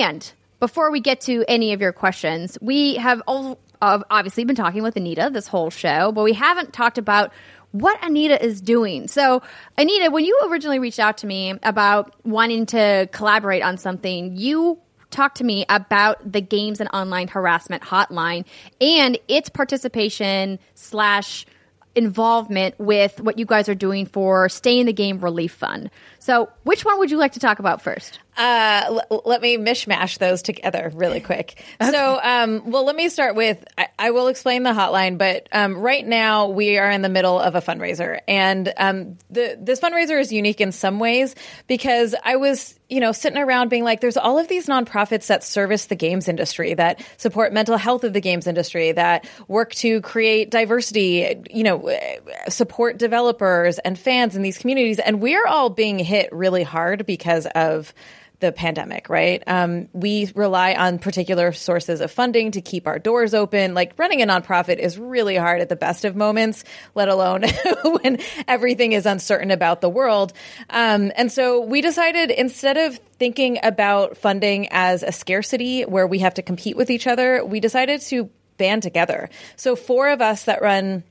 And before we get to any of your questions, we have all, uh, obviously been talking with Anita this whole show, but we haven't talked about what Anita is doing. So, Anita, when you originally reached out to me about wanting to collaborate on something, you talked to me about the games and online harassment hotline and its participation slash involvement with what you guys are doing for Stay in the Game Relief Fund. So, which one would you like to talk about first? Uh, l- let me mishmash those together really quick. So, um, well, let me start with I, I will explain the hotline, but um, right now we are in the middle of a fundraiser, and um, the this fundraiser is unique in some ways because I was you know sitting around being like, there's all of these nonprofits that service the games industry that support mental health of the games industry that work to create diversity, you know, uh, support developers and fans in these communities, and we're all being hit really hard because of the pandemic, right? Um, we rely on particular sources of funding to keep our doors open. Like running a nonprofit is really hard at the best of moments, let alone when everything is uncertain about the world. Um, and so we decided instead of thinking about funding as a scarcity where we have to compete with each other, we decided to band together. So four of us that run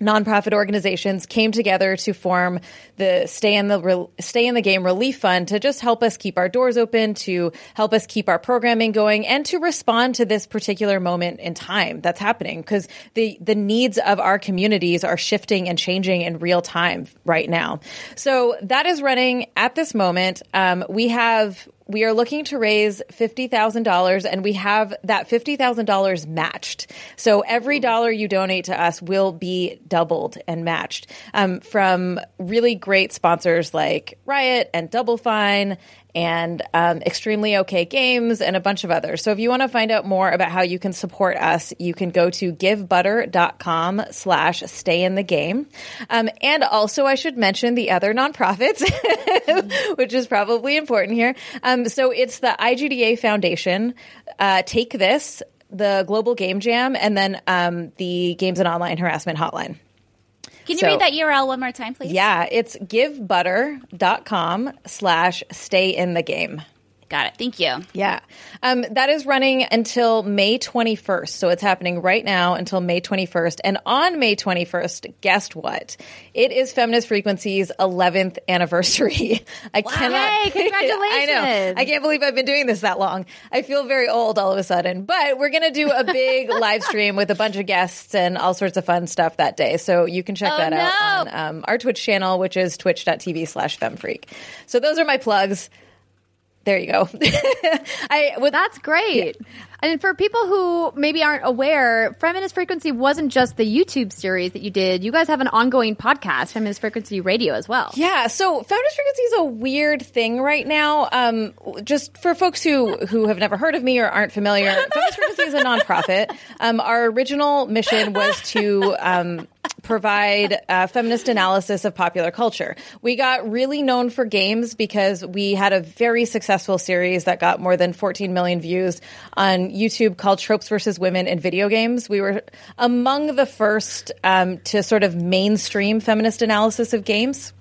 nonprofit organizations came together to form the stay in the Re- stay in the game relief fund to just help us keep our doors open to help us keep our programming going and to respond to this particular moment in time that's happening. Because the the needs of our communities are shifting and changing in real time right now. So that is running at this moment. Um, we have we are looking to raise $50,000 and we have that $50,000 matched. So every dollar you donate to us will be doubled and matched um, from really great sponsors like Riot and Double Fine and um, Extremely OK Games and a bunch of others. So if you want to find out more about how you can support us, you can go to givebutter.com slash stay in the game. Um, and also I should mention the other nonprofits, which is probably important here. Um, so it's the IGDA Foundation, uh, Take This, the Global Game Jam, and then um, the Games and Online Harassment Hotline. Can you So- read that URL one more time, please? Yeah, it's givebutter.com slash stay in the game. Got it. Thank you. Yeah. Um, that is running until May 21st. So it's happening right now until May 21st. And on May 21st, guess what? It is Feminist Frequency's 11th anniversary. I cannot. Yay, congratulations. I know. I can't believe I've been doing this that long. I feel very old all of a sudden. But we're going to do a big live stream with a bunch of guests and all sorts of fun stuff that day. So you can check Oh, that out on um, our Twitch channel, which is twitch.tv slash femfreak. So those are my plugs. There you go. I with That's great. And for people who maybe aren't aware, Feminist Frequency wasn't just the YouTube series that you did. You guys have an ongoing podcast, Feminist Frequency Radio, as well. Yeah, so feminist frequency is a weird thing right now. Um, just for folks who who have never heard of me or aren't familiar, feminist frequency is a nonprofit. Um, our original mission was to um, provide uh, feminist analysis of popular culture. We got really known for games because we had a very successful series that got more than 14 million views on YouTube called Tropes versus Women in Video Games. We were among the first um, to sort of mainstream feminist analysis of games.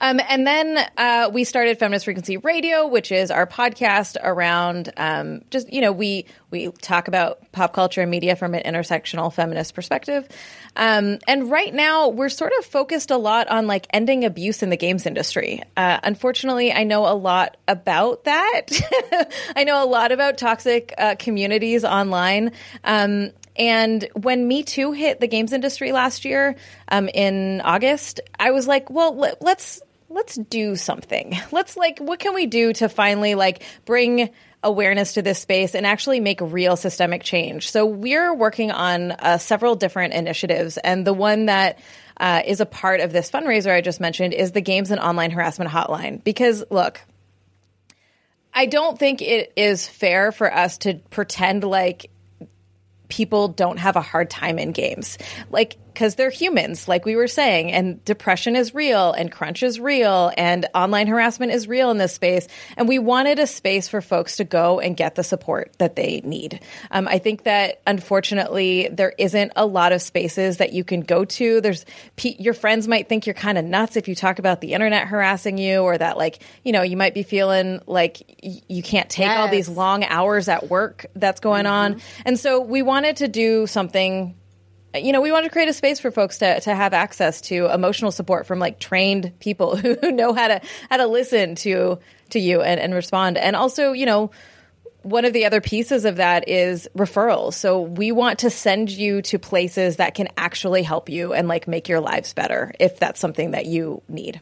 Um, and then uh, we started Feminist Frequency Radio, which is our podcast around um, just you know we we talk about pop culture and media from an intersectional feminist perspective. Um, and right now we're sort of focused a lot on like ending abuse in the games industry. Uh, unfortunately, I know a lot about that. I know a lot about toxic uh, communities online. Um, and when Me Too hit the games industry last year um, in August, I was like, well, let, let's let's do something. Let's like, what can we do to finally like bring awareness to this space and actually make real systemic change? So we're working on uh, several different initiatives, and the one that uh, is a part of this fundraiser I just mentioned is the Games and Online Harassment Hotline. Because look, I don't think it is fair for us to pretend like people don't have a hard time in games. Like, because they're humans, like we were saying, and depression is real, and crunch is real, and online harassment is real in this space. And we wanted a space for folks to go and get the support that they need. Um, I think that unfortunately, there isn't a lot of spaces that you can go to. There's your friends might think you're kind of nuts if you talk about the internet harassing you, or that like you know you might be feeling like you can't take yes. all these long hours at work that's going mm-hmm. on. And so we wanted to do something you know, we want to create a space for folks to, to have access to emotional support from like trained people who know how to how to listen to to you and, and respond. And also, you know, one of the other pieces of that is referrals. So we want to send you to places that can actually help you and like make your lives better if that's something that you need.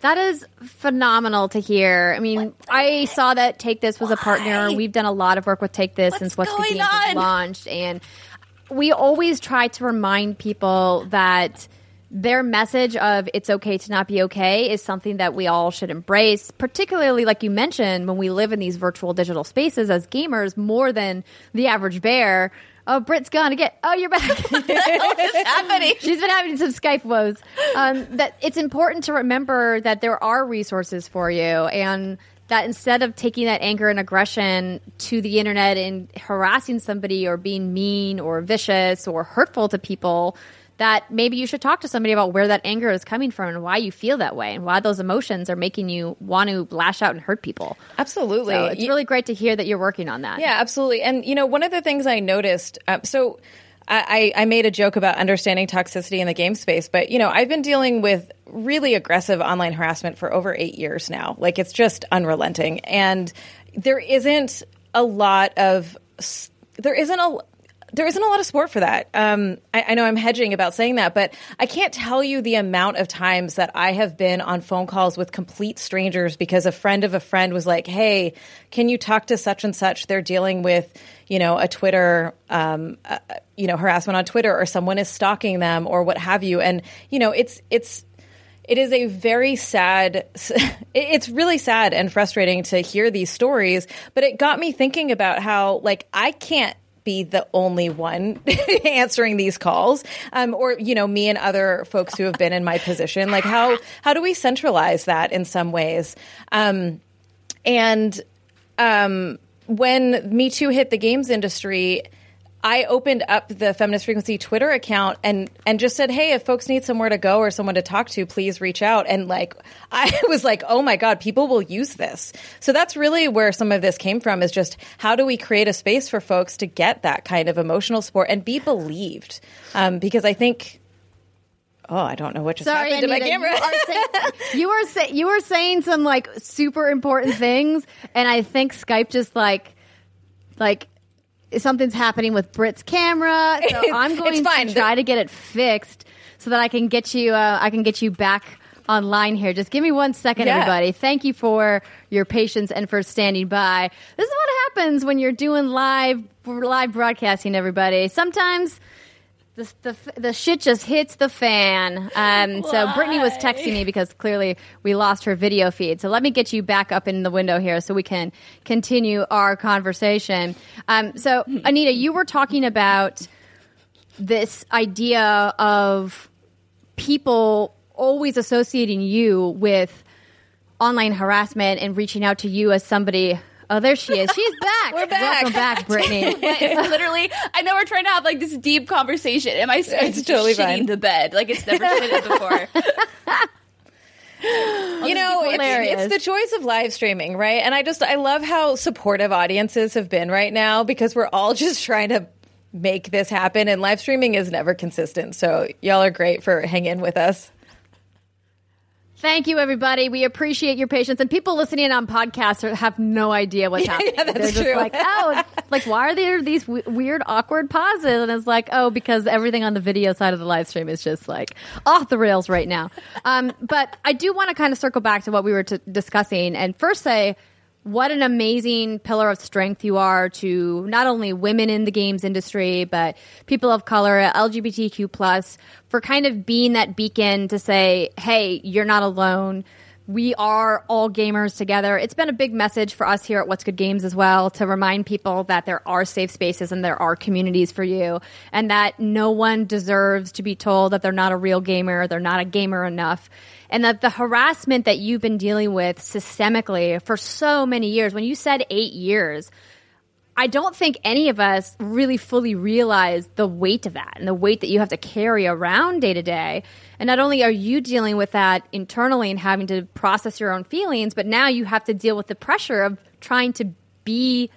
That is phenomenal to hear. I mean, I saw that Take This was Why? a partner. We've done a lot of work with Take This What's since What's the Game was launched, and we always try to remind people that their message of it's okay to not be okay is something that we all should embrace, particularly like you mentioned, when we live in these virtual digital spaces as gamers more than the average bear. Oh, Britt's gone again. Oh, you're back. What's happening? She's been having some Skype woes. Um, that it's important to remember that there are resources for you, and that instead of taking that anger and aggression to the internet and harassing somebody or being mean or vicious or hurtful to people, that maybe you should talk to somebody about where that anger is coming from and why you feel that way and why those emotions are making you want to lash out and hurt people. Absolutely. So it's really great to hear that you're working on that. Yeah, absolutely. And, you know, one of the things I noticed, uh, so I, I made a joke about understanding toxicity in the game space, but you know, I've been dealing with really aggressive online harassment for over eight years now. Like it's just unrelenting, and there isn't a lot of there isn't a there isn't a lot of support for that. Um, I, I, know I'm hedging about saying that, but I can't tell you the amount of times that I have been on phone calls with complete strangers because a friend of a friend was like, "Hey, can you talk to such and such? They're dealing with." You know, a Twitter, um, uh, you know, harassment on Twitter, or someone is stalking them, or what have you. And you know, it's it's it is a very sad it's really sad and frustrating to hear these stories but it got me thinking about how like i can't be the only one answering these calls um, or you know me and other folks who have been in my position like how how do we centralize that in some ways um, and um, when Me Too hit the games industry, I opened up the Feminist Frequency Twitter account and and just said, "Hey, if folks need somewhere to go or someone to talk to, please reach out." And like I was like, "Oh my god, people will use this." So that's really where some of this came from is just how do we create a space for folks to get that kind of emotional support and be believed? Um, because I think Oh, I don't know what just Sorry, happened Anita, to my camera. You are, saying, you, are say, you are saying some like super important things, and I think Skype just like like something's happening with Britt's camera. So I'm going to try to get it fixed so that I can get you uh, I can get you back online here. Just give me one second, yeah. everybody. Thank you for your patience and for standing by. This is what happens when you're doing live live broadcasting. Everybody, sometimes the, the, the shit just hits the fan. Um, so Brittany was texting me because clearly we lost her video feed. So let me get you back up in the window here so we can continue our conversation. Um, so Anita, you were talking about this idea of people always associating you with online harassment and reaching out to you as somebody. Oh, there she is. She's back. We're back. Welcome back, Brittany. Literally, I know we're trying to have like this deep conversation. Am I it's totally shitting fine. the bed? Like it's never shitted before. you know, it's, it's the choice of live streaming, right? And I just I love how supportive audiences have been right now because we're all just trying to make this happen, and live streaming is never consistent. So y'all are great for hanging with us. Thank you, everybody. We appreciate your patience. And people listening on podcasts are, have no idea what's happening. yeah, that's They're just true. like, oh, like why are there these w- weird, awkward pauses? And it's like, oh, because everything on the video side of the live stream is just like off the rails right now. Um, but I do want to kind of circle back to what we were t- discussing and first say what an amazing pillar of strength you are to not only women in the games industry but people of color lgbtq plus for kind of being that beacon to say hey you're not alone. We are all gamers together. It's been a big message for us here at what's good games as well to remind people that there are safe spaces and there are communities for you and that no one deserves to be told that they're not a real gamer they're not a gamer enough and that the harassment that you've been dealing with systemically for so many years when you said eight years I don't think any of us really fully realize the weight of that and the weight that you have to carry around day to day. And not only are you dealing with that internally and having to process your own feelings, but now you have to deal with the pressure of trying to be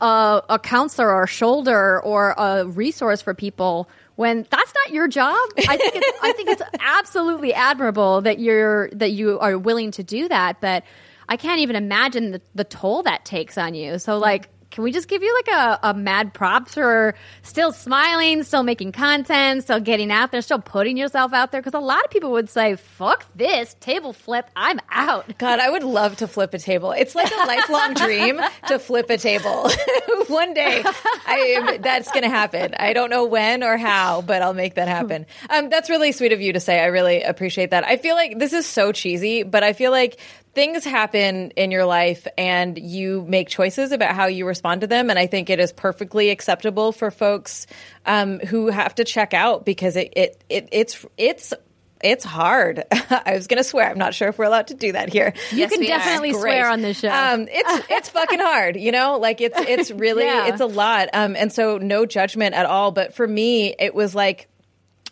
a, a counselor or a shoulder or a resource for people when that's not your job. I think it's, I think it's absolutely admirable that you're that you are willing to do that, but I can't even imagine the, the toll that takes on you. So like can we just give you like a, a mad props for still smiling, still making content, still getting out there, still putting yourself out there? Because a lot of people would say, fuck this, table flip, I'm out. God, I would love to flip a table. It's like a lifelong dream to flip a table. One day, I that's going to happen. I don't know when or how, but I'll make that happen. Um, that's really sweet of you to say. I really appreciate that. I feel like this is so cheesy, but I feel like things happen in your life and you make choices about how you respond to them. And I think it is perfectly acceptable for folks um, who have to check out because it, it, it it's it's it's hard. I was going to swear. I'm not sure if we're allowed to do that here. You Yes, can definitely swear on this show. Um, it's it's fucking hard, you know. Like it's it's really Yeah. it's a lot. Um, and so no judgment at all. But for me, it was like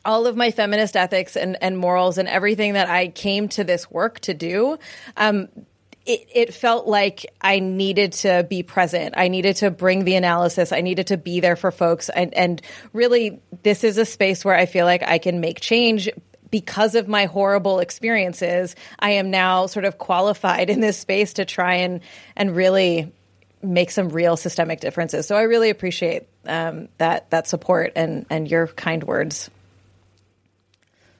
all of my feminist ethics and, and morals and everything that I came to this work to do. Um, it, it felt like I needed to be present. I needed to bring the analysis. I needed to be there for folks. And, and really, this is a space where I feel like I can make change because of my horrible experiences. I am now sort of qualified in this space to try and, and really make some real systemic differences. So I really appreciate um, that that support and and your kind words.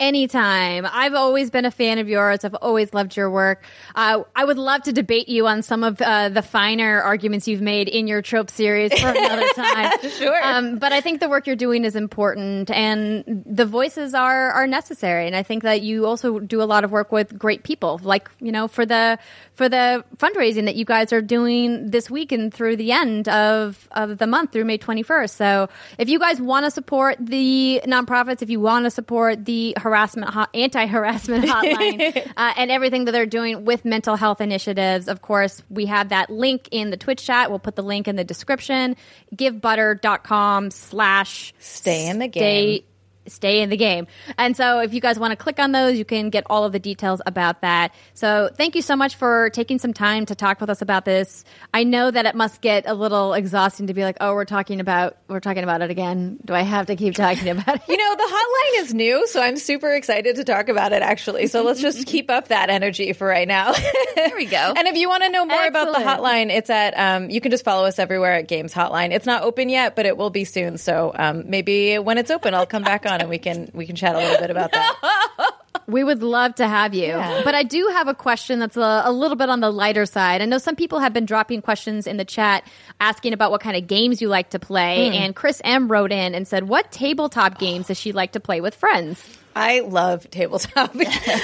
Anytime. I've always been a fan of yours. I've always loved your work. Uh, I would love to debate you on some of uh, the finer arguments you've made in your trope series for another time. Sure. Um, but I think the work you're doing is important, and the voices are are necessary. And I think that you also do a lot of work with great people, like you know for the for the fundraising that you guys are doing this week and through the end of of the month through May 21st. So if you guys want to support the nonprofits, if you want to support the harassment hot, anti-harassment hotline uh, and everything that they're doing with mental health initiatives. Of course we have that link in the twitch chat. We'll put the link in the description. Givebutter.com slash Stay in the game. stay in the game. And so if you guys want to click on those, you can get all of the details about that. So thank you so much for taking some time to talk with us about this. I know that it must get a little exhausting to be like, oh, we're talking about we're talking about it again. Do I have to keep talking about it? You know, the hotline is new, so I'm super excited to talk about it actually. So let's just keep up that energy for right now. There we go. And if you want to know more about the hotline, it's at um, you can just follow us everywhere at Games Hotline. It's not open yet, but it will be soon. So um, maybe when it's open, I'll come back on and we can we can chat a little bit about that. We would love to have you. Yeah. But I do have a question that's a, a little bit on the lighter side. I know some people have been dropping questions in the chat asking about what kind of games you like to play. And Chris M wrote in and said, What tabletop games does she like to play with friends? I love tabletop.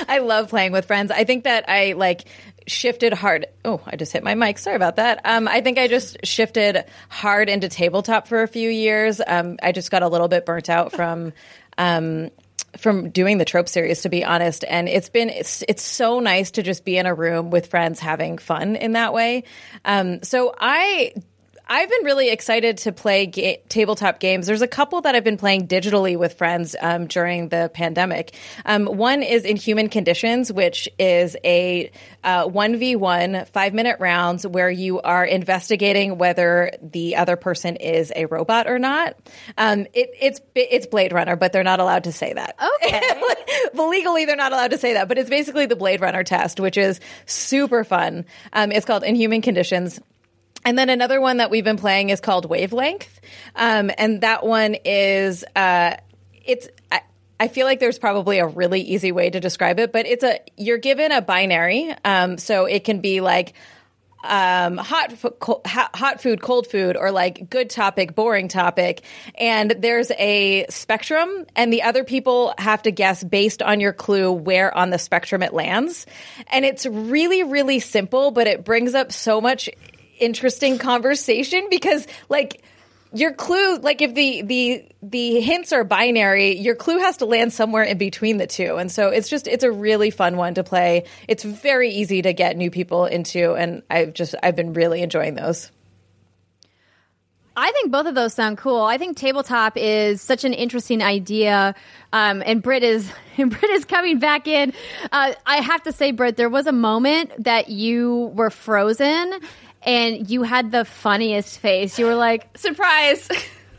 I love playing with friends. I think that I like shifted hard. Oh, I just hit my mic. Sorry about that. Um, I think I just shifted hard into tabletop for a few years. Um, I just got a little bit burnt out from. Um, from doing the trope series to be honest. And it's been it's, it's so nice to just be in a room with friends having fun in that way. Um, so i I've been really excited to play ga- tabletop games. There's a couple that I've been playing digitally with friends um, during the pandemic. Um, one is Inhuman Conditions, which is a uh, one v one five minute rounds where you are investigating whether the other person is a robot or not. Um, it, it's it's Blade Runner, but they're not allowed to say that. Okay, legally they're not allowed to say that. But it's basically the Blade Runner test, which is super fun. Um, it's called Inhuman Conditions. And then another one that we've been playing is called Wavelength, um, and that one is uh, it's. I, feel like there's probably a really easy way to describe it, but it's a you're given a binary, um, so it can be like um, hot, hot food, cold food, or like good topic, boring topic. And there's a spectrum, and the other people have to guess based on your clue where on the spectrum it lands. And it's really, really simple, but it brings up so much interesting conversation because like your clue like if the the the hints are binary your clue has to land somewhere in between the two and so it's just it's a really fun one to play it's very easy to get new people into and i've just i've been really enjoying those I think both of those sound cool. I think tabletop is such an interesting idea, um, and Britt is and Britt is coming back in. Uh, I have to say, Britt, there was a moment that you were frozen, and you had the funniest face. You were like, surprise.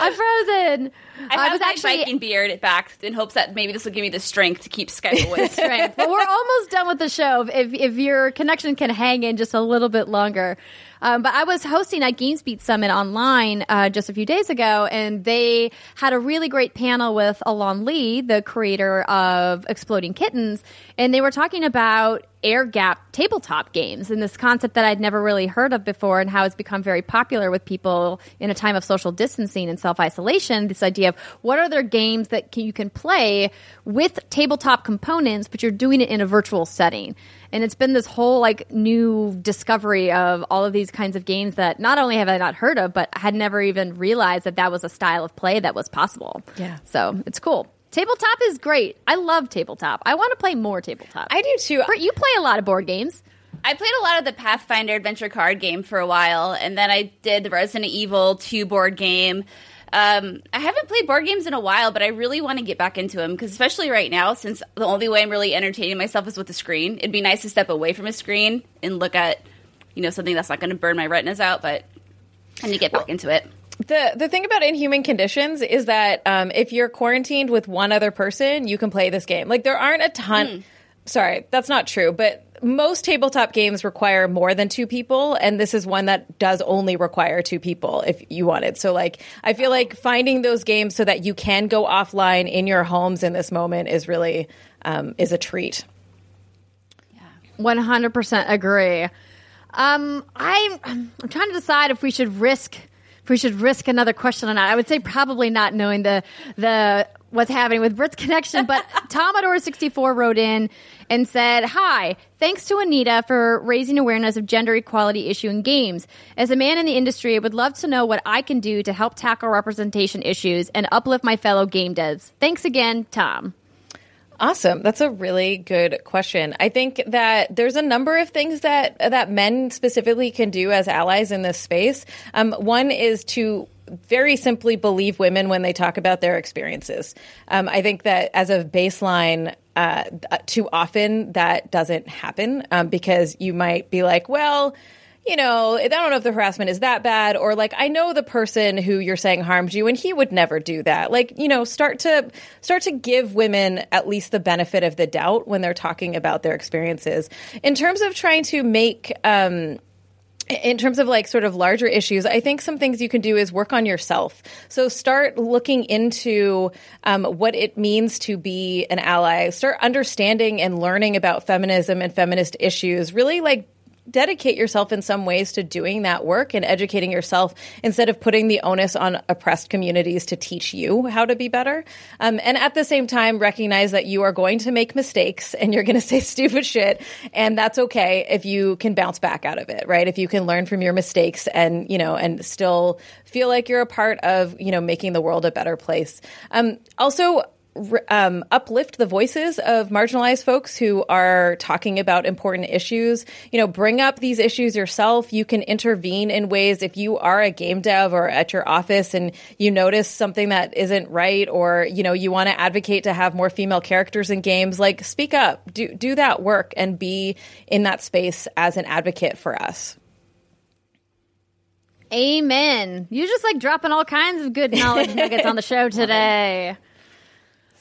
I'm frozen. I, I was actually biking beard back in hopes that maybe this will give me the strength to keep Skype away. strength. Well, we're almost done with the show. If if your connection can hang in just a little bit longer, um, but I was hosting at GamesBeat Summit online uh, just a few days ago, and they had a really great panel with Elan Lee, the creator of Exploding Kittens, and they were talking about air gap tabletop games and this concept that I'd never really heard of before and how it's become very popular with people in a time of social distancing and self isolation. This idea of what are there games that can, you can play with tabletop components, but you're doing it in a virtual setting. And it's been this whole like new discovery of all of these kinds of games that not only have I not heard of, but had never even realized that that was a style of play that was possible. Yeah. So it's cool. Tabletop is great. I love tabletop. I want to play more tabletop. I do too. You play a lot of board games. I played a lot of the Pathfinder adventure card game for a while, and then I did the Resident Evil 2 board game. Um, I haven't played board games in a while, but I really want to get back into them because, especially right now, since the only way I'm really entertaining myself is with a screen, it'd be nice to step away from a screen and look at, you know, something that's not going to burn my retinas out. But I need to get back into it. The the thing about inhuman conditions is that um, if you're quarantined with one other person, you can play this game. Like there aren't a ton. Mm. Sorry, that's not true. But most tabletop games require more than two people, and this is one that does only require two people if you want it. So, like, I feel like finding those games so that you can go offline in your homes in this moment is really um, is a treat. Yeah, one hundred percent agree. Um, I'm I'm trying to decide if we should risk if we should risk another question or not. I would say probably not, knowing the the what's happening with Britt's connection. But Tomador64 wrote in and said, Hi, thanks to Anita for raising awareness of gender equality issue in games. As a man in the industry, I would love to know what I can do to help tackle representation issues and uplift my fellow game devs. Thanks again, Tom. Awesome. That's a really good question. I think that there's a number of things that that men specifically can do as allies in this space. Um, one is to very simply believe women when they talk about their experiences. Um, I think that as a baseline, uh, too often that doesn't happen um, because you might be like, well, you know, I don't know if the harassment is that bad, or like I know the person who you're saying harmed you, and he would never do that. Like, you know, start to start to give women at least the benefit of the doubt when they're talking about their experiences. In terms of trying to make um, in terms of like sort of larger issues, I think some things you can do is work on yourself. So start looking into um, what it means to be an ally. Start understanding and learning about feminism and feminist issues. Really like dedicate yourself in some ways to doing that work and educating yourself instead of putting the onus on oppressed communities to teach you how to be better. Um, and at the same time, recognize that you are going to make mistakes and you're going to say stupid shit. And that's okay if you can bounce back out of it, right? If you can learn from your mistakes and, you know, and still feel like you're a part of, you know, making the world a better place. Um, also, um, uplift the voices of marginalized folks who are talking about important issues. You know, bring up these issues yourself. You can intervene in ways if you are a game dev or at your office and you notice something that isn't right, or you know, you want to advocate to have more female characters in games. Like, speak up, do do that work, and be in that space as an advocate for us. Amen. You just like dropping all kinds of good knowledge nuggets on the show today.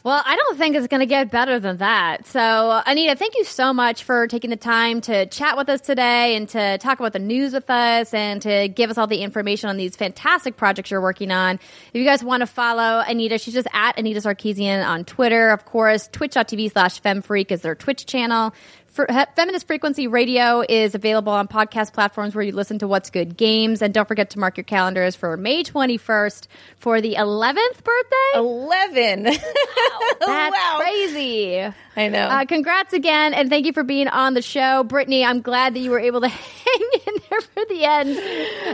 Well, I don't think it's going to get better than that. So, Anita, thank you so much for taking the time to chat with us today and to talk about the news with us and to give us all the information on these fantastic projects you're working on. If you guys want to follow Anita, she's just at Anita Sarkeesian on Twitter. Of course, twitch.tv slash femfreak is their Twitch channel. Feminist Frequency Radio is available on podcast platforms where you listen to What's Good Games. And don't forget to mark your calendars for May 21st for the 11th birthday. 11. Wow, that's wow. crazy. I know. Uh, congrats again. And thank you for being on the show. Brittany, I'm glad that you were able to hang in there for the end.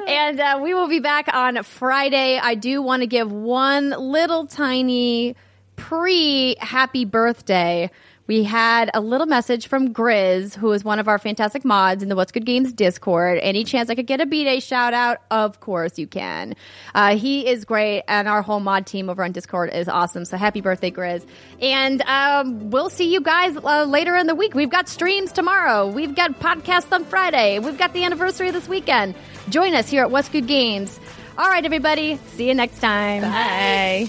And uh, we will be back on Friday. I do want to give one little tiny pre happy birthday we had a little message from Grizz, who is one of our fantastic mods in the What's Good Games Discord. Any chance I could get a B Day shout out? Of course you can. Uh, he is great, and our whole mod team over on Discord is awesome. So happy birthday, Grizz. And um, we'll see you guys uh, later in the week. We've got streams tomorrow, we've got podcasts on Friday, we've got the anniversary this weekend. Join us here at What's Good Games. All right, everybody. See you next time. Bye.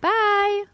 Bye.